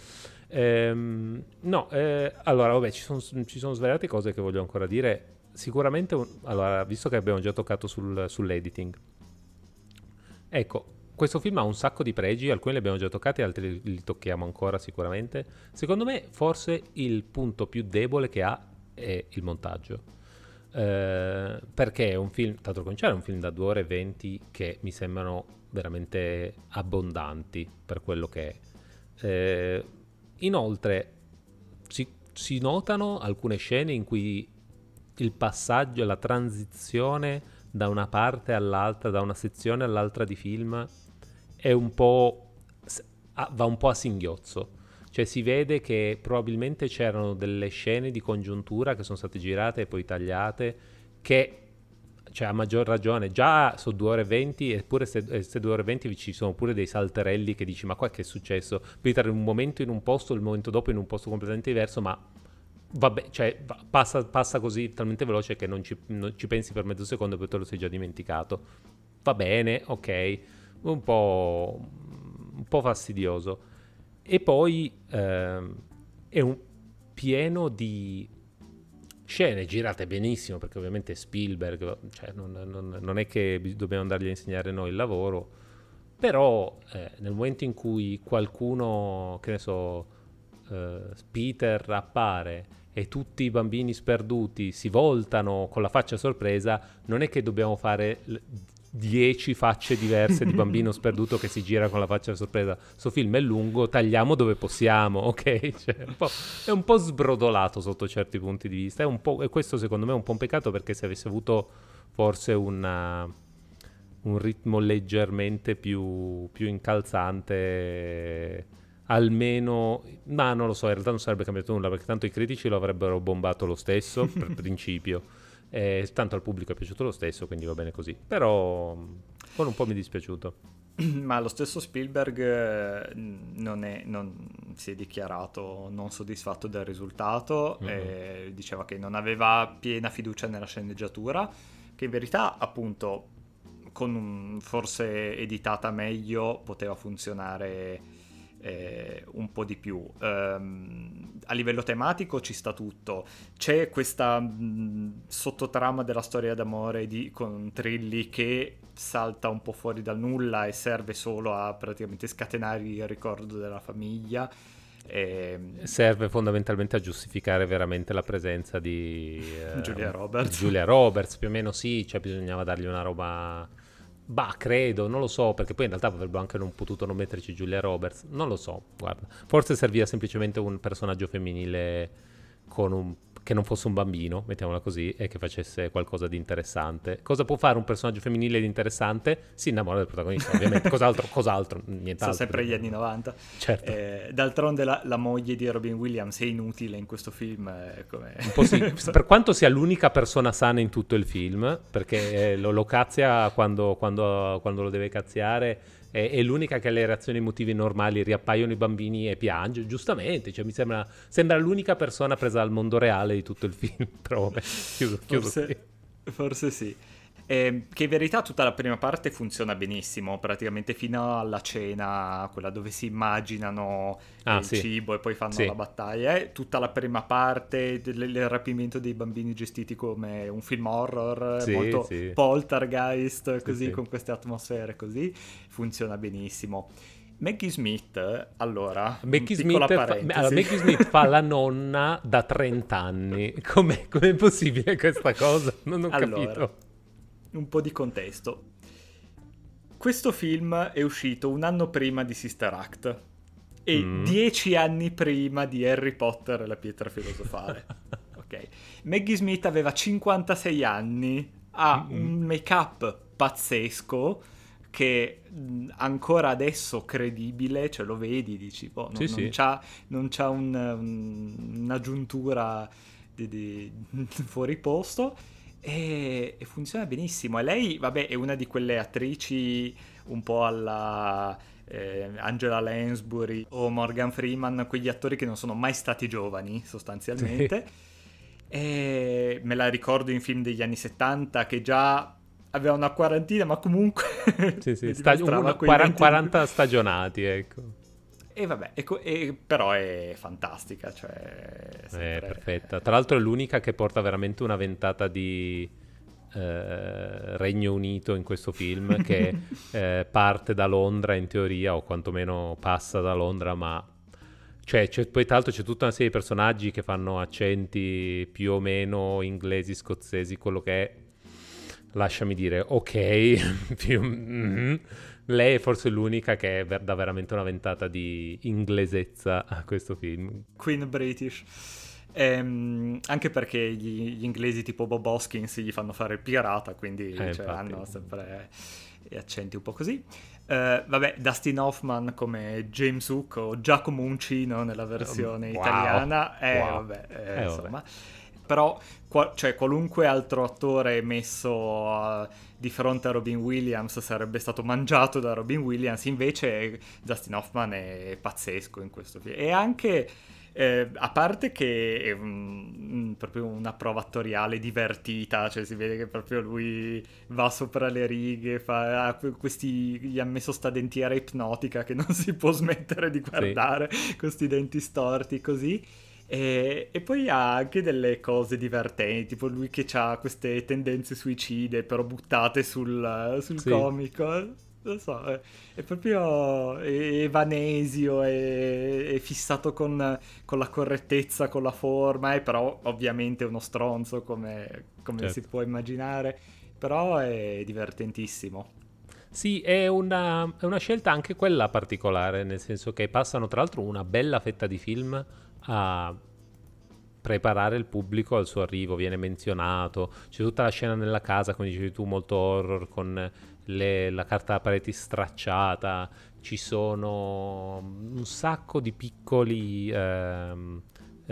Ehm, no, eh, allora, vabbè, ci sono, ci sono svariate cose che voglio ancora dire. Sicuramente, un, allora, visto che abbiamo già toccato sul, sull'editing, ecco, questo film ha un sacco di pregi, alcuni li abbiamo già toccati, altri li tocchiamo ancora sicuramente. Secondo me, forse il punto più debole che ha è il montaggio. Eh, perché è un film, tanto cominciare, è un film da 2 ore e 20 che mi sembrano veramente abbondanti per quello che è. Eh, inoltre, si, si notano alcune scene in cui il passaggio, la transizione da una parte all'altra, da una sezione all'altra di film un po'... va un po' a singhiozzo. Cioè si vede che probabilmente c'erano delle scene di congiuntura che sono state girate e poi tagliate che cioè a maggior ragione, già sono 2 ore e 20 eppure se, se 2 ore e 20 ci sono pure dei salterelli che dici ma qua che è successo? Peter un momento in un posto, il momento dopo in un posto completamente diverso, ma vabbè, cioè passa, passa così talmente veloce che non ci, non ci pensi per mezzo secondo e poi te lo sei già dimenticato. Va bene, ok un po', un po fastidioso. E poi ehm, è un pieno di scene girate benissimo, perché ovviamente Spielberg, cioè non, non, non, è che dobbiamo andargli a insegnare noi il lavoro, però eh, nel momento in cui qualcuno, che ne so, eh, Peter appare e tutti i bambini sperduti si voltano con la faccia sorpresa, non è che dobbiamo fare dieci facce diverse di bambino sperduto che si gira con la faccia sorpresa. Questo film è lungo, tagliamo dove possiamo, ok? Cioè, un è un po' sbrodolato sotto certi punti di vista. e questo secondo me è un po' un peccato perché se avesse avuto forse una, un ritmo leggermente più, più incalzante almeno, ma non lo so, in realtà non sarebbe cambiato nulla perché tanto i critici lo avrebbero bombato lo stesso per principio. Eh, tanto al pubblico è piaciuto lo stesso, quindi va bene così. Però con un po' mi è dispiaciuto. Ma lo stesso Spielberg eh, non, è, non, si è dichiarato non soddisfatto del risultato, mm-hmm. e diceva che non aveva piena fiducia nella sceneggiatura, che in verità appunto con un, forse editata meglio poteva funzionare eh, un po' di più. Um, a livello tematico ci sta tutto. C'è questa mh, sottotrama della storia d'amore di, con Trilli che salta un po' fuori dal nulla e serve solo a praticamente scatenare il ricordo della famiglia. E... Ehm, serve fondamentalmente a giustificare veramente la presenza di eh, Giulia Roberts. Giulia Roberts, più o meno sì, cioè bisognava dargli una roba Bah, credo, non lo so, perché poi in realtà avrebbero anche non potuto non metterci Giulia Roberts. Non lo so, guarda. Forse serviva semplicemente un personaggio femminile con un che non fosse un bambino, mettiamola così, e che facesse qualcosa di interessante. Cosa può fare un personaggio femminile di interessante? Si innamora del protagonista, ovviamente. cos'altro? Cos'altro? Nient'altro. Sono sempre gli anni 90. Certo. Eh, d'altronde la, la, moglie di Robin Williams è inutile in questo film. Eh, sì. per quanto sia l'unica persona sana in tutto il film, perché eh, lo, lo cazzia quando, quando, quando lo deve cazziare è, è, l'unica che ha le reazioni emotive normali, riappaiono i bambini e piange, giustamente, cioè mi sembra, sembra l'unica persona presa dal mondo reale di tutto il film, però vabbè, chiudo, chiudo forse, forse sì. Eh, che in verità tutta la prima parte funziona benissimo, praticamente fino alla cena, quella dove si immaginano ah, il sì. cibo e poi fanno sì. la battaglia. Eh, tutta la prima parte del, rapimento dei bambini gestiti come un film horror, sì, molto poltergeist, così con queste atmosfere così, funziona benissimo. Maggie Smith, allora, Maggie Smith, fa, allora, Maggie Smith fa la nonna da 30 anni. Com'è, com'è possibile questa cosa? Non ho allora, capito un po' di contesto. Questo film è uscito un anno prima di Sister Act e mm. dieci anni prima di Harry Potter e la pietra filosofale. ok. Maggie Smith aveva 56 anni, ha mm-hmm. un make-up pazzesco che ancora adesso credibile, cioè lo vedi, dici, boh, non, sì, non, sì. C'ha, non c'ha un, un, un'aggiuntura di, di, fuori posto e, e, funziona benissimo. E lei, vabbè, è una di quelle attrici un po' alla eh, Angela Lansbury o Morgan Freeman, quegli attori che non sono mai stati giovani sostanzialmente. Sì. E me la ricordo in film degli anni 70 che già aveva una quarantina, ma comunque... Sì, sì, stag- una, 40, 40 stagionati, ecco. E vabbè, e, e, però è fantastica, cioè... È, sempre... è perfetta. Tra l'altro è l'unica che porta veramente una ventata di eh, Regno Unito in questo film, che eh, parte da Londra in teoria, o quantomeno passa da Londra, ma... Cioè, poi tra l'altro c'è tutta una serie di personaggi che fanno accenti più o meno inglesi, scozzesi, quello che è lasciami dire, ok, più, mm-hmm. lei è forse l'unica che dà veramente una ventata di inglesezza a questo film. Queen British. Ehm, anche perché gli, gli, inglesi tipo Bob Hoskins gli fanno fare il pirata, quindi eh, cioè, hanno sempre accenti un po' così. Uh, vabbè, Dustin Hoffman come James Hook o Giacomo Uncino nella versione wow. italiana. Eh, wow. vabbè, eh, eh, insomma. Vabbè però qua, cioè, qualunque altro attore messo uh, di fronte a Robin Williams sarebbe stato mangiato da Robin Williams, invece Dustin Hoffman è pazzesco in questo film. E anche... Eh, a parte che è un, proprio una prova attoriale divertita, cioè si vede che proprio lui va sopra le righe, fa questi, gli ha messo sta dentiera ipnotica che non si può smettere di guardare, sì. questi denti storti così. E, e, poi ha anche delle cose divertenti, tipo lui che ha queste tendenze suicide, però buttate sul, sul sì. comico. Non so, è, è proprio evanesio, è, è fissato con, con, la correttezza, con la forma, e però ovviamente è uno stronzo come, come certo. si può immaginare, però è divertentissimo. Sì, è una, è una scelta anche quella particolare, nel senso che passano tra l'altro una bella fetta di film a preparare il pubblico al suo arrivo, viene menzionato, c'è tutta la scena nella casa, come dicevi tu, molto horror, con le, la carta da pareti stracciata, ci sono un sacco di piccoli, ehm,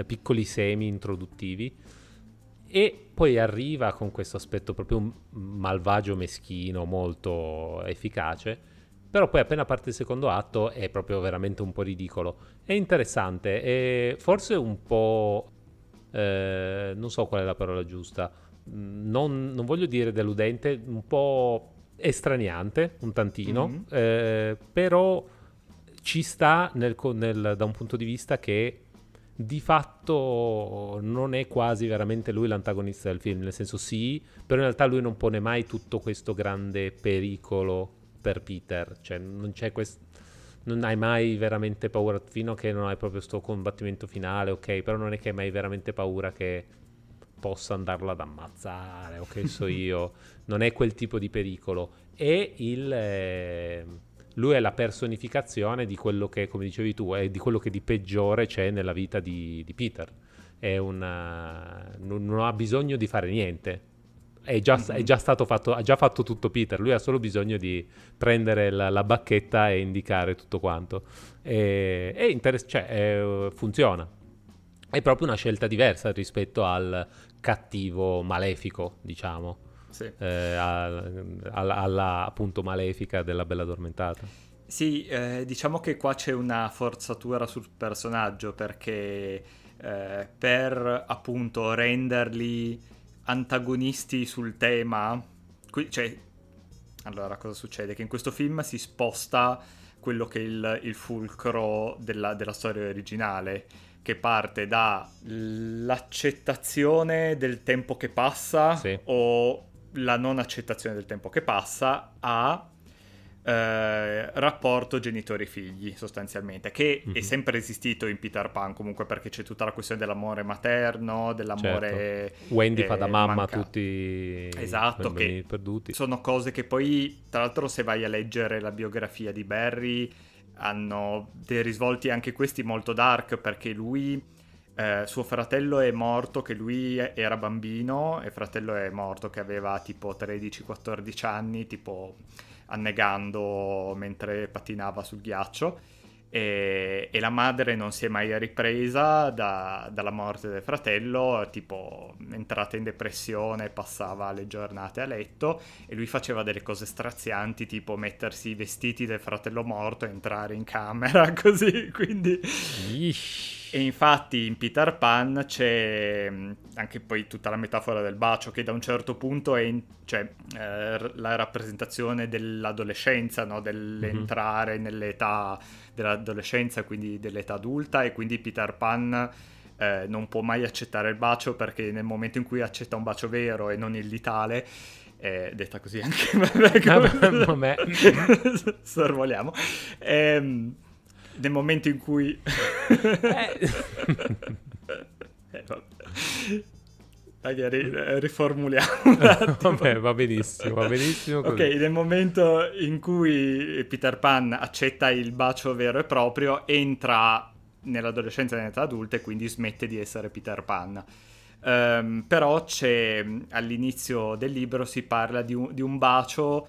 piccoli semi introduttivi. E poi arriva con questo aspetto proprio malvagio meschino molto efficace però poi appena parte il secondo atto è proprio veramente un po' ridicolo. È interessante, è forse un po'... Eh, non so qual è la parola giusta. Non, non, voglio dire deludente, un po' estraniante, un tantino, mm-hmm. eh, però ci sta nel, nel, da un punto di vista che di fatto non è quasi veramente lui l'antagonista del film, nel senso sì, però in realtà lui non pone mai tutto questo grande pericolo per Peter, cioè non c'è questo non hai mai veramente paura fino a che non hai proprio questo combattimento finale, ok, però non è che hai mai veramente paura che possa andarlo ad ammazzare o che so io, non è quel tipo di pericolo. E il, eh, lui è la personificazione di quello che, come dicevi tu, è di quello che di peggiore c'è nella vita di, di Peter. È una, non, non ha bisogno di fare niente, è già, mm-hmm. è già, stato fatto, ha già fatto tutto Peter, lui ha solo bisogno di prendere la, la bacchetta e indicare tutto quanto. E, e interess- cioè, è, funziona. È proprio una scelta diversa rispetto al cattivo malefico, diciamo. Sì. Eh, al, alla, alla appunto malefica della bella addormentata. Sì, eh, diciamo che qua c'è una forzatura sul personaggio perché eh, per appunto renderli antagonisti sul tema, qui, cioè, allora cosa succede? Che in questo film si sposta quello che è il, il fulcro della, della storia originale, che parte dall'accettazione del tempo che passa sì. o la non accettazione del tempo che passa a eh, rapporto genitori-figli sostanzialmente, che mm-hmm. è mhm. sempre esistito in Peter Pan comunque perché c'è tutta la questione dell'amore materno, dell'amore... Certo. Wendy eh, fa da mamma a tutti esatto, che perduti. Sono cose che poi, tra l'altro se vai a leggere la biografia di Barry, hanno dei risvolti anche questi molto dark perché lui... Eh, suo fratello è morto che lui era bambino e fratello è morto che aveva tipo 13-14 anni, tipo annegando mentre patinava sul ghiaccio. e, e, la madre non si è mai ripresa da, dalla morte del fratello, tipo entrata in depressione, passava le giornate a letto e lui faceva delle cose strazianti, tipo mettersi i vestiti del fratello morto e entrare in camera, così, quindi... Ish. E infatti in Peter Pan c'è mm, anche poi tutta la metafora del bacio che da un certo punto è in, cioè, eh, la rappresentazione dell'adolescenza, no? dell'entrare mm-hmm. nell'età dell'adolescenza, quindi dell'età adulta e quindi Peter Pan eh, non può mai accettare il bacio perché nel momento in cui accetta un bacio vero e non il litale eh, detta così anche vabbè, sorvoliamo ehm, nel momento in cui eh. eh, magari eh, riformuliamo Vabbè, va benissimo, va benissimo. Ok, nel momento in cui Peter Pan accetta il bacio vero e proprio, entra nell'adolescenza e nell'età adulta e quindi smette di essere Peter Pan. Um, però c'è all'inizio del libro si parla di un, di un bacio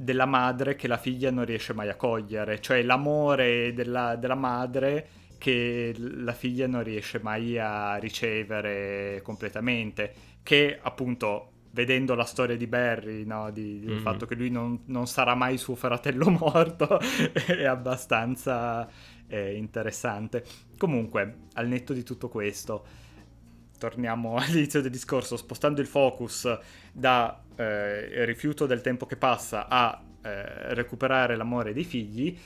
della madre che la figlia non riesce mai a cogliere, cioè l'amore della, della madre che la figlia non riesce mai a ricevere completamente, che appunto vedendo la storia di Barry, no, di, del mm-hmm. fatto che lui non, non, sarà mai suo fratello morto, è abbastanza eh, interessante. Comunque, al netto di tutto questo, torniamo all'inizio del discorso, spostando il focus da eh, rifiuto del tempo che passa a eh, recuperare l'amore dei figli,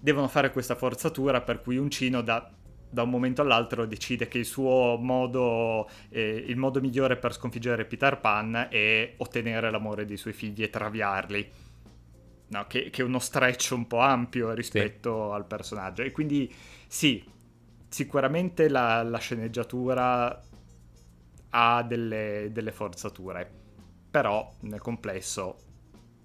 devono fare questa forzatura per cui Uncino da, da un momento all'altro decide che il suo modo, eh, il modo migliore per sconfiggere Peter Pan è ottenere l'amore dei suoi figli e traviarli. No, che, che, è uno stretch un po' ampio rispetto sì. al personaggio. E quindi sì, sicuramente la, la sceneggiatura ha delle, delle forzature, però nel complesso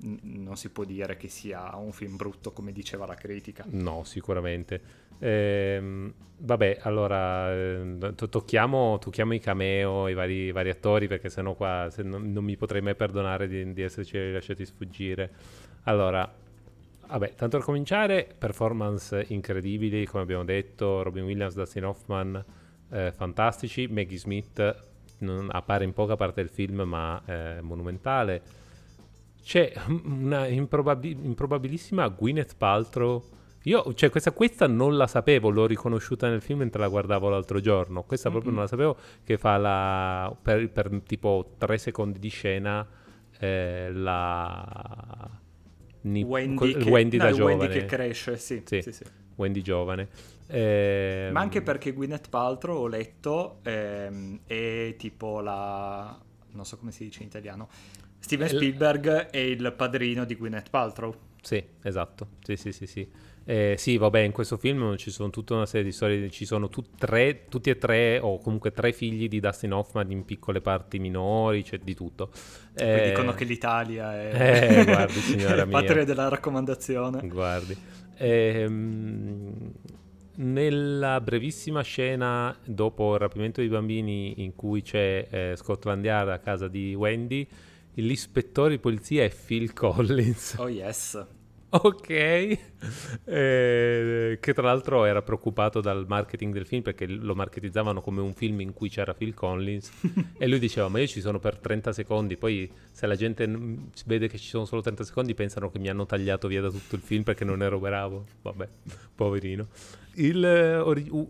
non si può dire che sia un film brutto come diceva la critica. No, sicuramente. Ehm, vabbè, allora eh, tocchiamo, tocchiamo, i cameo, i vari, vari, attori, perché sennò qua se non, non, mi potrei mai perdonare di, di esserci lasciati sfuggire. Allora, vabbè, tanto per cominciare, performance incredibili, come abbiamo detto, Robin Williams, Dustin Hoffman, eh, fantastici, Maggie Smith non, appare in poca parte del film, ma è monumentale c'è una improbabil- improbabilissima Gwyneth Paltrow. Io, cioè, questa, questa, non la sapevo, l'ho riconosciuta nel film mentre la guardavo l'altro giorno. Questa mm-hmm. proprio non la sapevo, che fa la, per, per tipo tre secondi di scena eh, la... Ni- Wendy, che, Wendy no, da giovane. Wendy che cresce, sì. sì, sì, sì. Wendy giovane. Eh, Ma anche perché Gwyneth Paltrow, ho letto, ehm, è tipo la... non so come si dice in italiano Steven Spielberg è il padrino di Gwyneth Paltrow. Sì, esatto. Sì, sì, sì, sì. Eh, sì, vabbè, in questo film ci sono tutta una serie di storie, ci sono tu, tre, tutti e tre, o comunque tre figli di Dustin Hoffman in piccole parti minori, c'è di tutto. Eh, dicono che l'Italia è... Eh, guardi, signora mia. Patria della raccomandazione. Guardi. Ehm, nella brevissima scena dopo il rapimento dei bambini in cui c'è eh, Scotland Yard a casa di Wendy L'ispettore di polizia è Phil Collins. Oh yes. Ok, eh, che tra l'altro era preoccupato dal marketing del film perché lo marketizzavano come un film in cui c'era Phil Collins e lui diceva ma io ci sono per 30 secondi, poi se la gente vede che ci sono solo 30 secondi pensano che mi hanno tagliato via da tutto il film perché non ero bravo, vabbè, poverino. Il,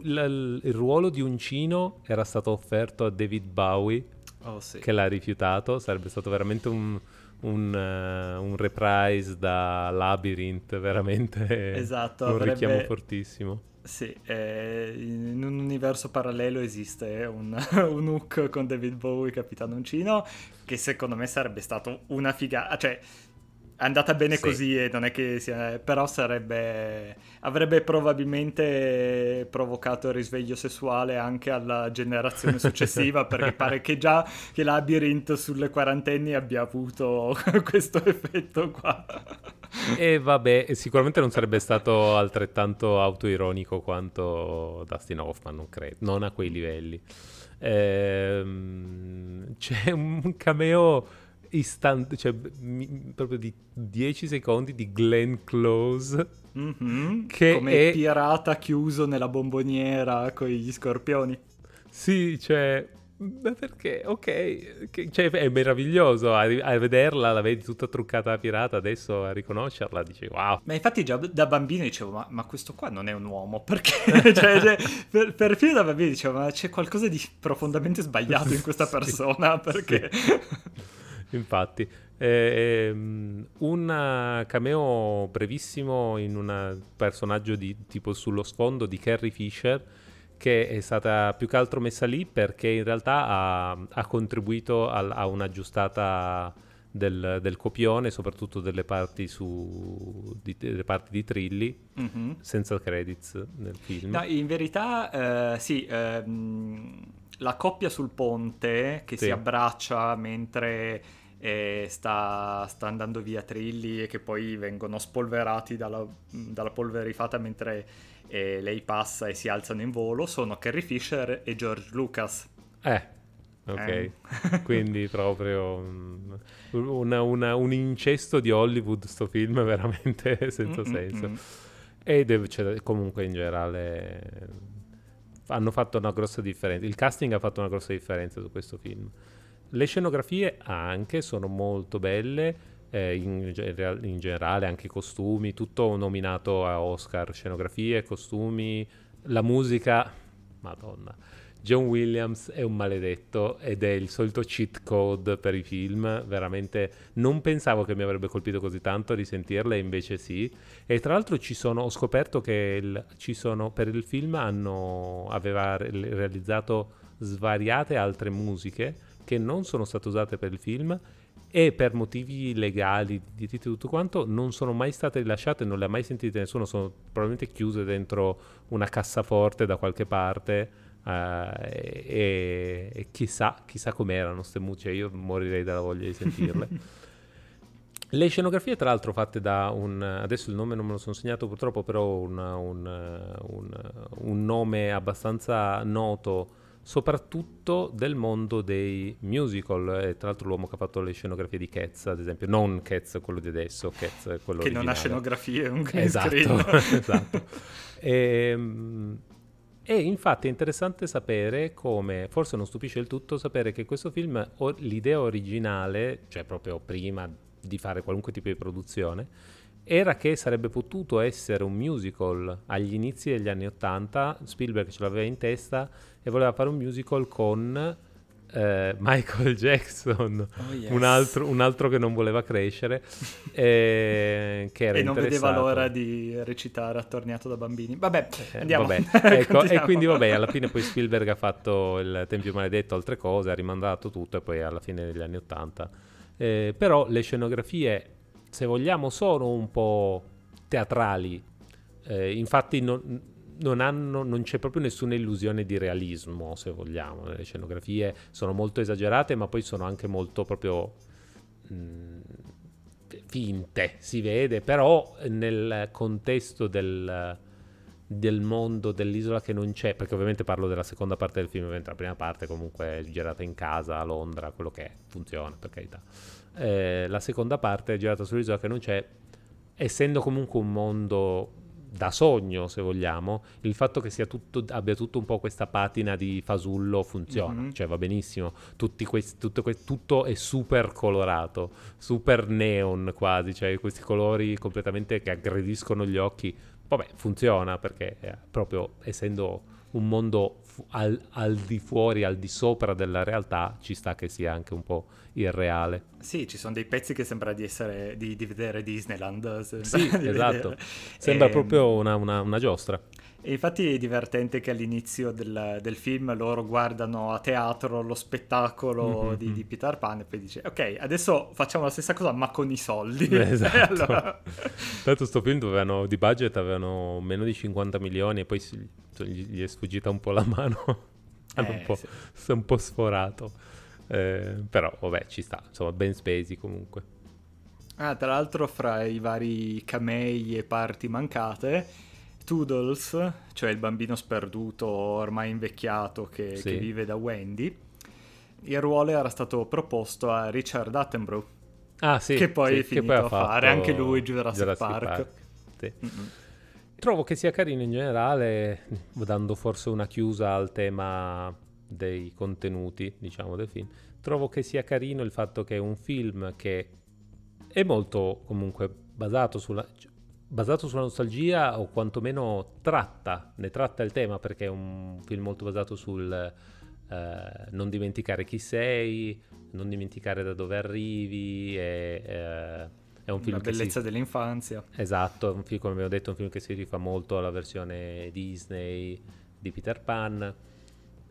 il, il ruolo di Uncino era stato offerto a David Bowie oh, sì. che l'ha rifiutato, sarebbe stato veramente un, un, uh, un reprise da Labyrinth, veramente esatto, un avrebbe... richiamo fortissimo. Sì, eh, in un universo parallelo esiste un, un hook con David Bowie, Capitano Uncino, che secondo me sarebbe stato una figata. Cioè, è andata bene sì. così e non è che sia... però sarebbe... avrebbe probabilmente provocato il risveglio sessuale anche alla generazione successiva perché pare che già che Labyrinth sulle quarantenni abbia avuto questo effetto qua. E vabbè, sicuramente non sarebbe stato altrettanto autoironico quanto Dustin Hoffman, non credo, non a quei livelli. Ehm, c'è un cameo istant- cioè, mi, proprio di 10 secondi di Glenn Close. Mm-hmm. Che Come è pirata chiuso nella bomboniera con gli scorpioni. Sì, cioè ma perché? Ok, che, cioè, è meraviglioso a, a, vederla, la vedi tutta truccata da pirata, adesso a riconoscerla dici wow. Ma infatti già da bambino dicevo, ma, ma questo qua non è un uomo, perché? cioè, cioè, per, perfino da bambino dicevo, ma c'è qualcosa di profondamente sbagliato in questa persona, perché? Infatti. Eh, un cameo brevissimo in un personaggio di, tipo sullo sfondo di Carrie Fisher che è stata più che altro messa lì perché in realtà ha, ha contribuito al, a un'aggiustata del, del, copione, soprattutto delle parti, su, di, delle parti di Trilli, mm-hmm. senza credits nel film. No, in verità, eh, sì, ehm, la coppia sul ponte che sì. si abbraccia mentre eh, sta, sta, andando via Trilli e che poi vengono spolverati dalla, dalla polverifata mentre e lei passa e si alzano in volo sono Carrie Fisher e George Lucas. Eh, ok. Eh. Quindi proprio um, una, una, un incesto di Hollywood sto film veramente senza mm-hmm. senso. Ed cioè, comunque in generale hanno fatto una grossa differenza. Il casting ha fatto una grossa differenza su questo film. Le scenografie anche sono molto belle eh, in, in, generale anche i costumi, tutto nominato a Oscar, scenografie, costumi, la musica, madonna. John Williams è un maledetto ed è il solito cheat code per i film, veramente non pensavo che mi avrebbe colpito così tanto risentirle, invece sì. E tra l'altro sono, ho scoperto che il, sono, per il film hanno, aveva realizzato svariate altre musiche che non sono state usate per il film e per motivi legali, di tutto quanto, non sono mai state rilasciate, non le ha mai sentite nessuno, sono probabilmente chiuse dentro una cassaforte da qualche parte uh, e, e, chissà, chissà com'erano queste mucce, io morirei dalla voglia di sentirle. Le scenografie, tra l'altro, fatte da un. Adesso il nome non me lo sono segnato purtroppo, però un, un, un, un nome abbastanza noto soprattutto del mondo dei musical. E tra l'altro l'uomo che ha fatto le scenografie di Cats, ad esempio, non Cats quello di adesso, Cats è quello che originale. non ha scenografie, è un green esatto, esatto. E, ehm, e infatti è interessante sapere come, forse non stupisce il tutto, sapere che questo film, l'idea originale, cioè proprio prima di fare qualunque tipo di produzione, era che sarebbe potuto essere un musical agli inizi degli anni Ottanta, Spielberg ce l'aveva in testa e voleva fare un musical con eh, Michael Jackson, oh, yes. un, altro, un, altro, che non voleva crescere eh, che era e non vedeva l'ora di recitare attorniato da bambini. Vabbè, eh, andiamo. Vabbè. ecco, e quindi vabbè, alla fine poi Spielberg ha fatto il Tempio Maledetto, altre cose, ha rimandato tutto e poi alla fine degli anni Ottanta. Eh, però le scenografie se vogliamo, sono un po' teatrali. Eh, infatti non, non, hanno, non, c'è proprio nessuna illusione di realismo, se vogliamo. Le scenografie sono molto esagerate, ma poi sono anche molto proprio mh, mm, finte, si vede, però nel contesto del, del mondo dell'isola che non c'è, perché ovviamente parlo della seconda parte del film, mentre la prima parte comunque è girata in casa a Londra, quello che è, funziona per carità eh, la seconda parte è girata sull'isola che non c'è, essendo comunque un mondo da sogno, se vogliamo, il fatto che tutto, abbia tutto un po' questa patina di fasullo funziona, mm-hmm. cioè va benissimo, questi, tutto, tutto, è super colorato, super neon quasi, cioè questi colori completamente che aggrediscono gli occhi, vabbè funziona perché eh, proprio essendo un mondo al, al, di fuori, al di sopra della realtà, ci sta che sia anche un po' irreale. Sì, ci sono dei pezzi che sembra di essere di, di vedere Disneyland. Sì, esatto. Sembra e, proprio una, una, una giostra. E infatti è divertente che all'inizio del, del, film loro guardano a teatro lo spettacolo mm-hmm. di, di, Peter Pan e poi dice ok adesso facciamo la stessa cosa ma con i soldi. Esatto. allora... Tanto sto film dovevano, di budget avevano meno di 50 milioni e poi si, gli, è sfuggita un po' la mano. Hanno eh, un, po', sì. un po' sforato. Eh, però vabbè ci sta, insomma ben spesi comunque. Ah, tra l'altro fra i vari camei e parti mancate Toodles, cioè il bambino sperduto ormai invecchiato che, sì. che vive da Wendy, il ruolo era stato proposto a Richard Attenborough. Ah, sì, che poi sì, è finito a fare anche lui Jurassic, Jurassic Park. Park. Sì. Trovo che sia carino in generale, dando forse una chiusa al tema dei contenuti, diciamo, del film. Trovo che sia carino il fatto che è un film che è molto comunque basato sulla, basato sulla nostalgia o quantomeno tratta, ne tratta il tema perché è un film molto basato sul eh, non dimenticare chi sei, non dimenticare da dove arrivi e... Eh, è un film La bellezza si... dell'infanzia. Esatto, è un film, come abbiamo detto, un film che si rifà molto alla versione Disney di Peter Pan.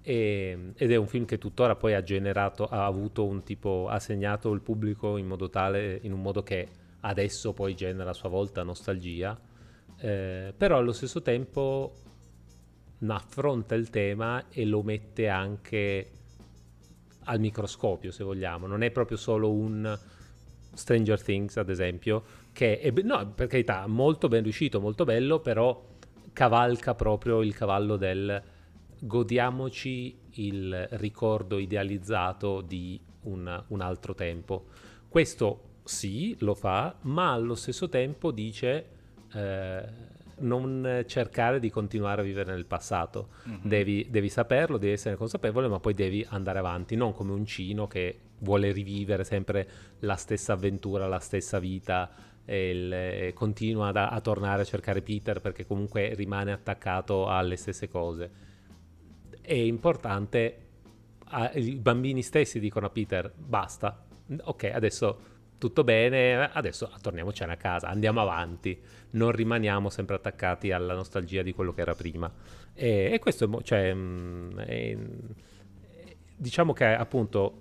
E, ed è un film che tuttora poi ha generato, ha avuto un tipo, ha segnato il pubblico in modo tale, in un modo che adesso poi genera a sua volta nostalgia, eh, però allo stesso tempo affronta il tema e lo mette anche al microscopio, se vogliamo. Non è proprio solo un Stranger Things, ad esempio, che è, no, per carità, molto ben riuscito, molto bello, però cavalca proprio il cavallo del godiamoci il ricordo idealizzato di un, un altro tempo. Questo sì, lo fa, ma allo stesso tempo dice eh, non cercare di continuare a vivere nel passato. Mm-hmm. Devi, devi, saperlo, devi essere consapevole, ma poi devi andare avanti, non come un cino che vuole rivivere sempre la stessa avventura, la stessa vita. E, il, e continua a, a tornare a cercare Peter perché comunque rimane attaccato alle stesse cose. È importante, a, i bambini stessi dicono a Peter basta, ok adesso tutto bene, adesso torniamoci a casa, andiamo avanti, non rimaniamo sempre attaccati alla nostalgia di quello che era prima. E, e questo è, cioè, mm, è, diciamo che appunto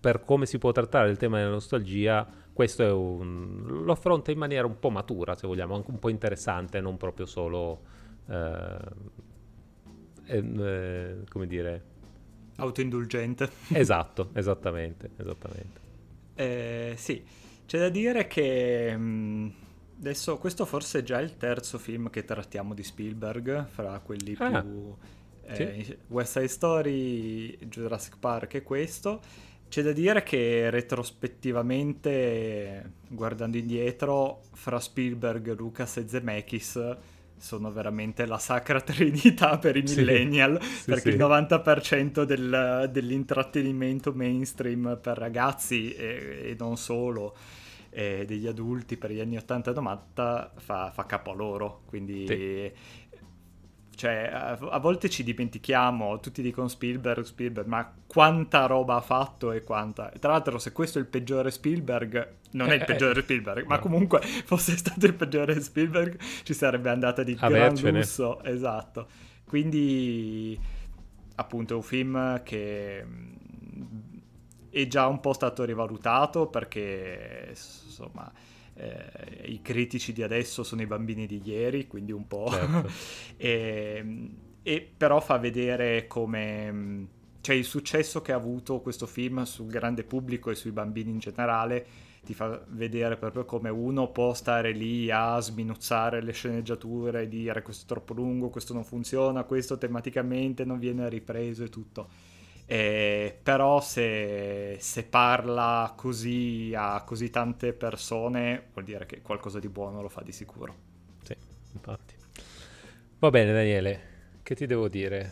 per come si può trattare il tema della nostalgia, questo un, lo affronta in maniera un po' matura, se vogliamo, anche un po' interessante, non proprio solo, eh, eh, come dire... Autoindulgente. Esatto, esattamente, esattamente. Eh, sì, c'è da dire che mh, mm, adesso questo forse è già il terzo film che trattiamo di Spielberg, fra quelli ah, più... Eh, sì. West Side Story, Jurassic Park e questo. C'è da dire che retrospettivamente, guardando indietro, fra Spielberg, Lucas e Zemeckis sono veramente la sacra trinità per i millennial, sì, perché sì, il 90% del, dell'intrattenimento mainstream per ragazzi e, e non solo, e degli adulti per gli anni 80 e 90 fa, fa capo a loro, quindi... Sì. Cioè, a, volte ci dimentichiamo, tutti dicono Spielberg, Spielberg, ma quanta roba ha fatto e quanta... Tra l'altro, se questo è il peggiore Spielberg, non è il eh, peggiore eh, Spielberg, ma comunque fosse stato il peggiore Spielberg, ci sarebbe andata di gran lusso, esatto. Quindi, appunto, è un film che è già un po' stato rivalutato perché, insomma eh, i critici di adesso sono i bambini di ieri, quindi un po'... Certo. e, e, però fa vedere come... Cioè il successo che ha avuto questo film sul grande pubblico e sui bambini in generale ti fa vedere proprio come uno può stare lì a sminuzzare le sceneggiature e dire questo è troppo lungo, questo non funziona, questo tematicamente non viene ripreso e tutto eh, però se, se, parla così a così tante persone vuol dire che qualcosa di buono lo fa di sicuro. Sì, infatti. Va bene Daniele, che ti devo dire?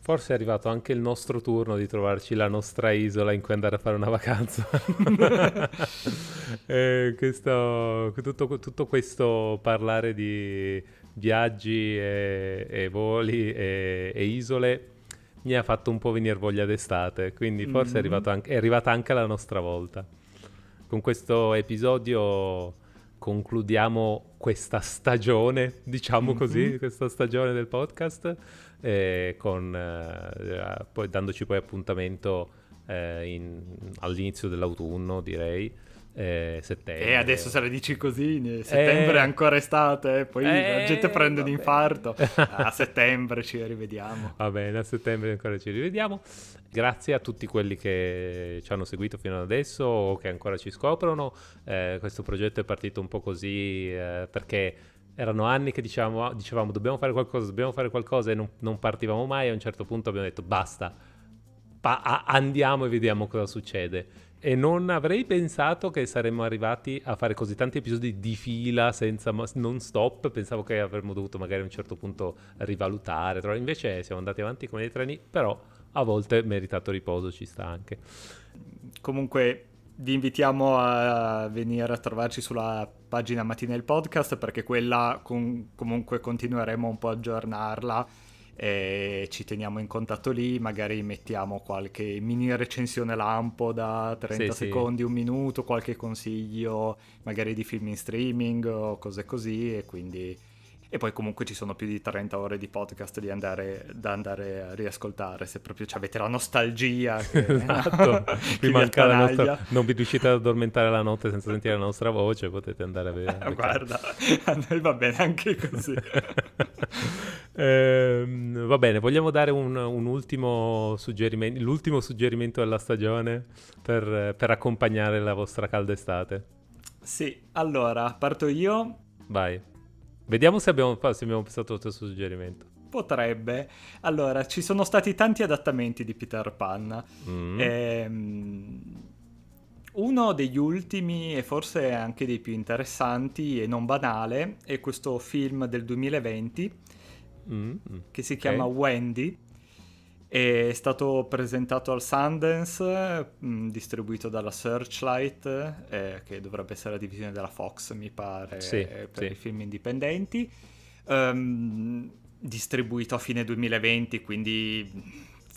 Forse è arrivato anche il nostro turno di trovarci la nostra isola in cui andare a fare una vacanza. eh, questo, tutto, tutto, questo parlare di viaggi e, e voli e, e isole mi ha fatto un po' venire voglia d'estate, quindi forse mm-hmm. è, anche, è, arrivata anche la nostra volta. Con questo episodio concludiamo questa stagione, diciamo mm-hmm. così, questa stagione del podcast, eh, con, eh, poi, dandoci poi appuntamento eh, in, all'inizio dell'autunno, direi eh, settembre. E adesso se le dici così, settembre è ancora estate, poi eh, la gente prende un infarto. A settembre ci rivediamo. Va bene, a settembre ancora ci rivediamo. Grazie a tutti quelli che ci hanno seguito fino ad adesso o che ancora ci scoprono. Eh, questo progetto è partito un po' così eh, perché erano anni che dicevamo, dicevamo dobbiamo fare qualcosa, dobbiamo fare qualcosa e non, non partivamo mai. A un certo punto abbiamo detto basta pa- andiamo e vediamo cosa succede. E non avrei pensato che saremmo arrivati a fare così tanti episodi di fila senza non stop. Pensavo che avremmo dovuto magari a un certo punto rivalutare. Invece siamo andati avanti come dei treni, però a volte meritato riposo ci sta anche. Comunque vi invitiamo a venire a trovarci sulla pagina Mattina il podcast perché quella con- comunque continueremo un po' a aggiornarla e ci teniamo in contatto lì, magari mettiamo qualche mini recensione lampo da 30 sì, secondi, sì. un minuto, qualche consiglio magari di film in streaming o cose così e quindi... E poi comunque ci sono più di 30 ore di podcast andare, da andare a riascoltare, se proprio avete la nostalgia. Che, esatto, vi manca la nostra... Non vi riuscite ad addormentare la notte senza sentire la nostra voce, potete andare a vedere. Eh, guarda, a noi va bene anche così. Eh, va bene, vogliamo dare un, un, ultimo suggerimento, l'ultimo suggerimento della stagione per, per, accompagnare la vostra calda estate. Sì, allora, parto io. Vai. Vediamo se abbiamo, se abbiamo pensato allo stesso suggerimento. Potrebbe. Allora, ci sono stati tanti adattamenti di Peter Pan. Mm. Ehm, uno degli ultimi e forse anche dei più interessanti e non banale è questo film del 2020 mm, che si chiama Wendy. È stato presentato al Sundance, mh, mm, distribuito dalla Searchlight, eh, che dovrebbe essere la divisione della Fox, mi pare, sì, per sì. i film indipendenti. Um, distribuito a fine 2020, quindi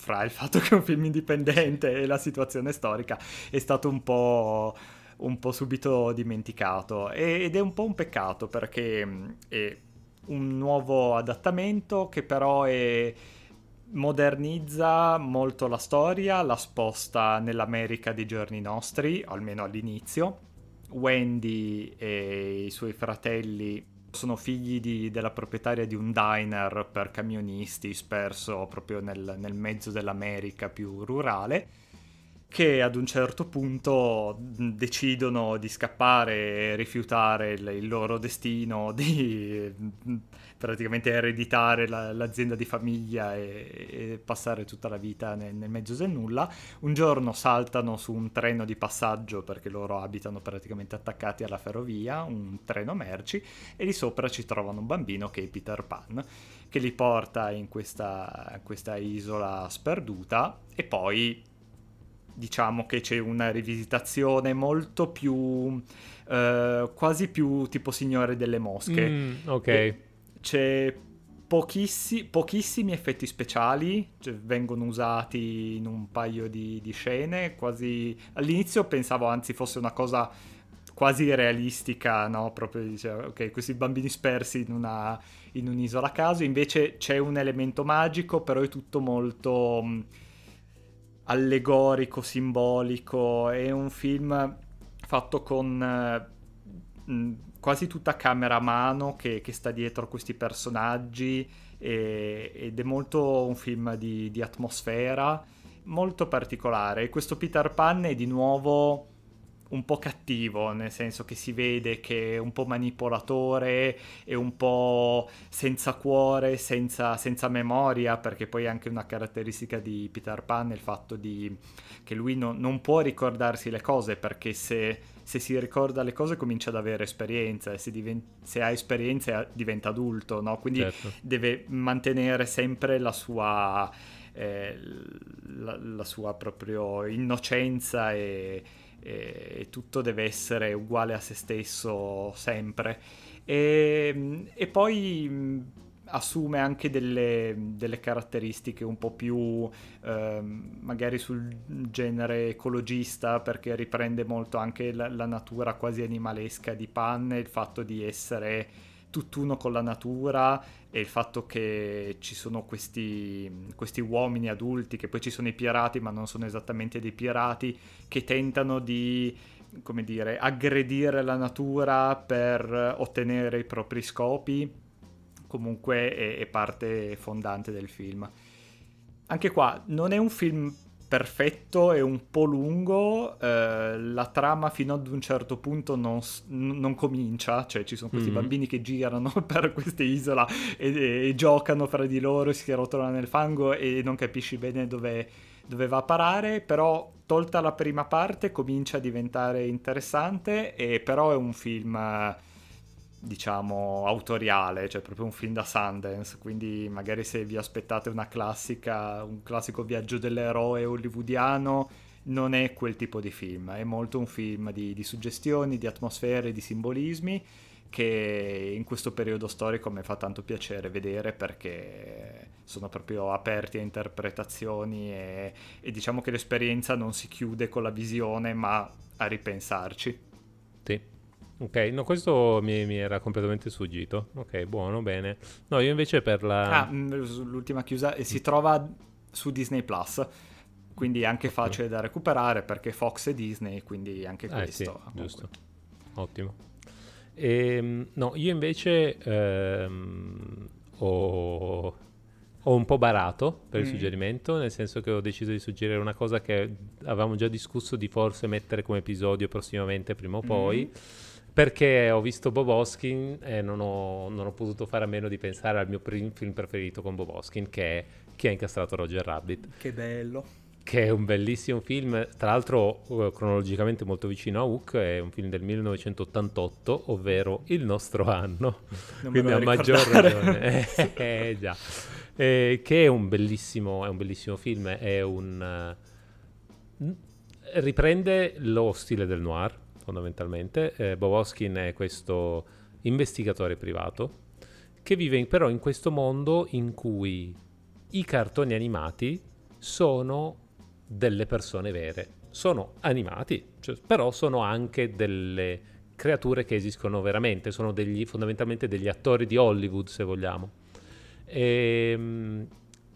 fra il fatto che è un film indipendente e la situazione storica è stato un po', un po subito dimenticato ed è un po' un peccato perché mm, è un nuovo adattamento che però è modernizza molto la storia, la sposta nell'America dei giorni nostri, almeno all'inizio. Wendy e i suoi fratelli sono figli di, della proprietaria di un diner per camionisti sperso proprio nel, nel mezzo dell'America più rurale che ad un certo punto decidono di scappare e rifiutare il, il loro destino di praticamente ereditare la, l'azienda di famiglia e, e, passare tutta la vita nel, nel, mezzo del nulla. Un giorno saltano su un treno di passaggio perché loro abitano praticamente attaccati alla ferrovia, un treno merci, e lì sopra ci trovano un bambino che è Peter Pan, che li porta in questa, questa isola sperduta e poi diciamo che c'è una rivisitazione molto più eh, quasi più tipo Signore delle Mosche. Mm, ok. E c'è pochissi, pochissimi effetti speciali, cioè vengono usati in un paio di, di scene, quasi all'inizio pensavo anzi fosse una cosa quasi realistica, no? Proprio dicevo, ok, questi bambini spersi in, una, in un'isola a caso, invece c'è un elemento magico, però è tutto molto allegorico, simbolico, è un film fatto con eh, quasi tutta camera a mano che, che sta dietro questi personaggi e, ed è molto un film di, di atmosfera molto particolare. Questo Peter Pan è di nuovo un po' cattivo, nel senso che si vede che è un po' manipolatore, è un po' senza cuore, senza, senza memoria, perché poi è anche una caratteristica di Peter Pan il fatto di, che lui no, non può ricordarsi le cose, perché se, se, si ricorda le cose comincia ad avere esperienza, e se, divent, se ha esperienza diventa adulto, no? quindi certo. deve mantenere sempre la sua... Eh, la, la, sua proprio innocenza e, e tutto deve essere uguale a se stesso sempre. E, e poi assume anche delle, delle, caratteristiche un po' più eh, magari sul genere ecologista perché riprende molto anche la, la natura quasi animalesca di Pan il fatto di essere tutt'uno con la natura e il fatto che ci sono questi, questi, uomini adulti, che poi ci sono i pirati, ma non sono esattamente dei pirati, che tentano di, come dire, aggredire la natura per ottenere i propri scopi, comunque è, è parte fondante del film. Anche qua non è un film perfetto e un po' lungo, eh, la trama fino ad un certo punto non, non comincia, cioè ci sono questi mm-hmm. bambini che girano per questa isola e, e, e, giocano fra di loro, si rotolano nel fango e non capisci bene dove, dove va a parare, però tolta la prima parte comincia a diventare interessante e però è un film diciamo autoriale, cioè proprio un film da Sundance, quindi magari se vi aspettate una classica, un classico viaggio dell'eroe hollywoodiano, non è quel tipo di film, è molto un film di, di suggestioni, di atmosfere, di simbolismi che in questo periodo storico mi fa tanto piacere vedere perché sono proprio aperti a interpretazioni e, e diciamo che l'esperienza non si chiude con la visione ma a ripensarci. Ok, no, questo mi, mi, era completamente sfuggito. Ok, buono, bene. No, io invece per la... Ah, mm, l'ultima chiusa, si trova su Disney Plus, quindi è anche facile da recuperare perché Fox e Disney, quindi anche questo. Eh, sì, giusto. Ottimo. E, ehm, no, io invece ehm, ho, ho, un po' barato per il mm. suggerimento, nel senso che ho deciso di suggerire una cosa che avevamo già discusso di forse mettere come episodio prossimamente, prima o poi. Mm. Perché ho visto Bob Hoskin e non ho, non ho, potuto fare a meno di pensare al mio prim- film preferito con Bob Hoskin, che è Chi ha incastrato Roger Rabbit. Che bello che è un bellissimo film, tra l'altro uh, cronologicamente molto vicino a Hook, è un film del 1988, ovvero il nostro anno, non quindi a maggior ragione, eh, eh, già. Eh, che è un bellissimo, è un bellissimo film, è un... Uh, riprende lo stile del noir, fondamentalmente. Eh, Bob Hoskin è questo investigatore privato che vive in, però in questo mondo in cui i cartoni animati sono delle persone vere. Sono animati, cioè, però sono anche delle creature che esistono veramente, sono degli, fondamentalmente degli attori di Hollywood, se vogliamo. E, ehm,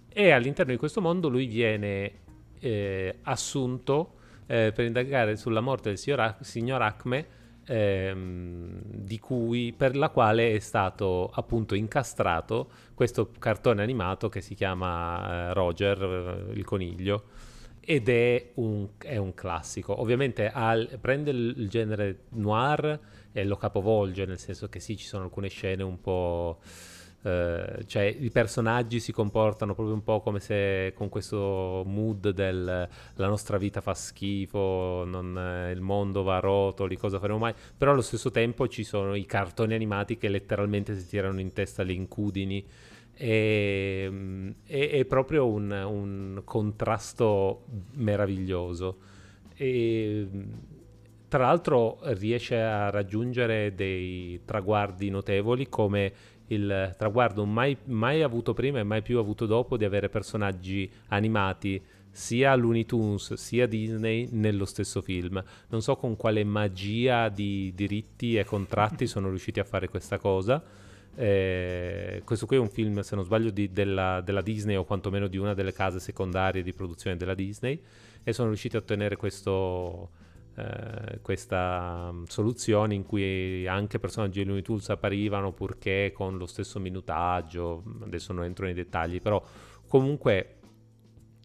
e all'interno di questo mondo lui viene eh, assunto eh, per indagare sulla morte del signor, signor Acme, ehm, cui, per la quale è stato appunto incastrato questo cartone animato che si chiama eh, Roger, il coniglio ed è un, è un classico. Ovviamente al, prende il, genere noir e lo capovolge, nel senso che sì, ci sono alcune scene un po'... Uh, cioè i personaggi si comportano proprio un po' come se con questo mood del la nostra vita fa schifo, non, eh, il mondo va a rotoli, cosa faremo mai, però allo stesso tempo ci sono i cartoni animati che letteralmente si tirano in testa le incudini è, è, è proprio un, un, contrasto meraviglioso. E, tra l'altro riesce a raggiungere dei traguardi notevoli come il traguardo mai, mai avuto prima e mai più avuto dopo di avere personaggi animati sia Looney Tunes sia Disney nello stesso film. Non so con quale magia di diritti e contratti sono riusciti a fare questa cosa eh, questo qui è un film, se non sbaglio, di, della, della, Disney o quantomeno di una delle case secondarie di produzione della Disney e sono riusciti a ottenere questo, eh, questa um, soluzione in cui anche personaggi di Looney Tunes apparivano purché con lo stesso minutaggio, adesso non entro nei dettagli, però comunque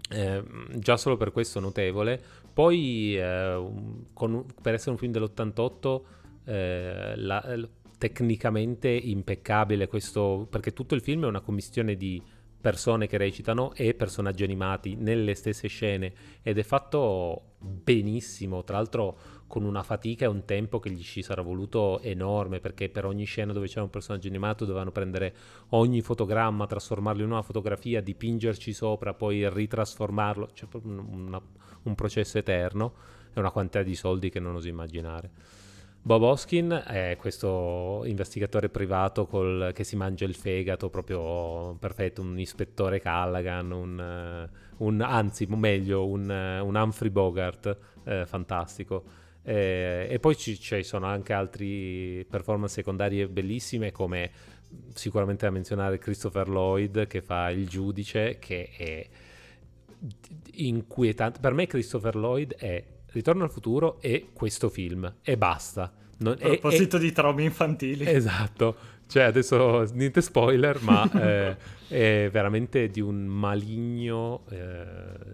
eh, già solo per questo notevole. Poi eh, con, per essere un film dell'88 eh, la, tecnicamente impeccabile questo, perché tutto il film è una commissione di persone che recitano e personaggi animati nelle stesse scene ed è fatto benissimo, tra l'altro con una fatica e un tempo che gli ci sarà voluto enorme perché per ogni scena dove c'era un personaggio animato dovevano prendere ogni fotogramma, trasformarlo in una fotografia, dipingerci sopra, poi ritrasformarlo, c'è cioè un, un processo eterno e una quantità di soldi che non oso immaginare. Bob Hoskin è questo investigatore privato col, che si mangia il fegato, proprio perfetto, un ispettore Callaghan, un, un anzi, meglio, un, un Humphrey Bogart, eh, fantastico. Eh, e poi ci, ci, sono anche altre performance secondarie bellissime come sicuramente da menzionare Christopher Lloyd che fa il giudice che è inquietante. Per me Christopher Lloyd è Ritorno al futuro e questo film e basta. Non, a proposito è, di traumi infantili. Esatto, cioè adesso niente spoiler, ma eh, è veramente di un maligno, eh,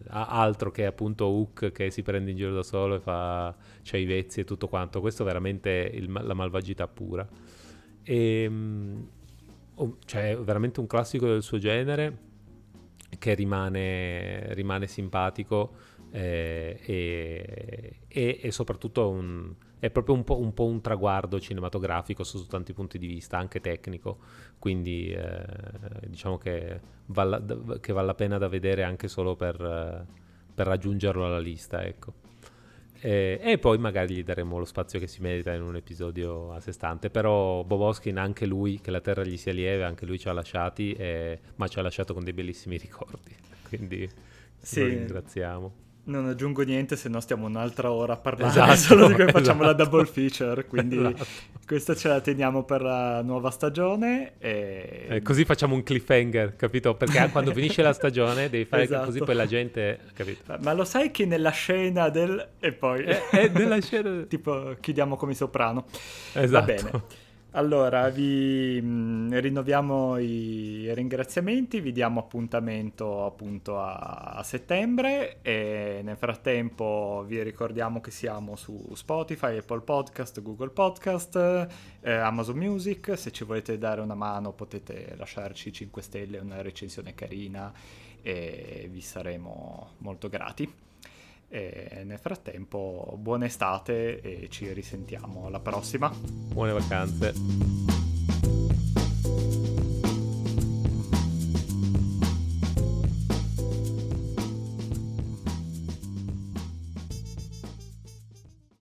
altro che appunto Hook che si prende in giro da solo e fa c'ha i vezzi e tutto quanto. Questo è veramente il, la malvagità pura. E, um, cioè veramente un classico del suo genere che rimane, rimane simpatico eh, e, e, e, soprattutto un, è proprio un po', un po', un traguardo cinematografico su, tanti punti di vista, anche tecnico, quindi eh, diciamo che vale, che vale, la pena da vedere anche solo per, per raggiungerlo alla lista, ecco. E, e, poi magari gli daremo lo spazio che si merita in un episodio a sé stante. Però Boboskin, anche lui, che la terra gli sia lieve, anche lui ci ha lasciati, e, ma ci ha lasciato con dei bellissimi ricordi. Quindi sì. lo ringraziamo. Non aggiungo niente, se no stiamo un'altra ora a parlare esatto, solo di come esatto. facciamo la esatto. double feature. Quindi esatto. questa ce la teniamo per la nuova stagione. E... Eh, così facciamo un cliffhanger, capito? Perché quando finisce la stagione devi fare esatto. così poi la gente. Capito? Ma lo sai che nella scena del. E poi. È nella scena. tipo, chiudiamo come soprano. Esatto. Va bene. Allora, vi mm, rinnoviamo i ringraziamenti, vi diamo appuntamento appunto a, a, settembre e nel frattempo vi ricordiamo che siamo su Spotify, Apple Podcast, Google Podcast, eh, Amazon Music, se ci volete dare una mano potete lasciarci 5 stelle una recensione carina e vi saremo molto grati. E nel frattempo, buona estate e ci risentiamo alla prossima. Buone vacanze.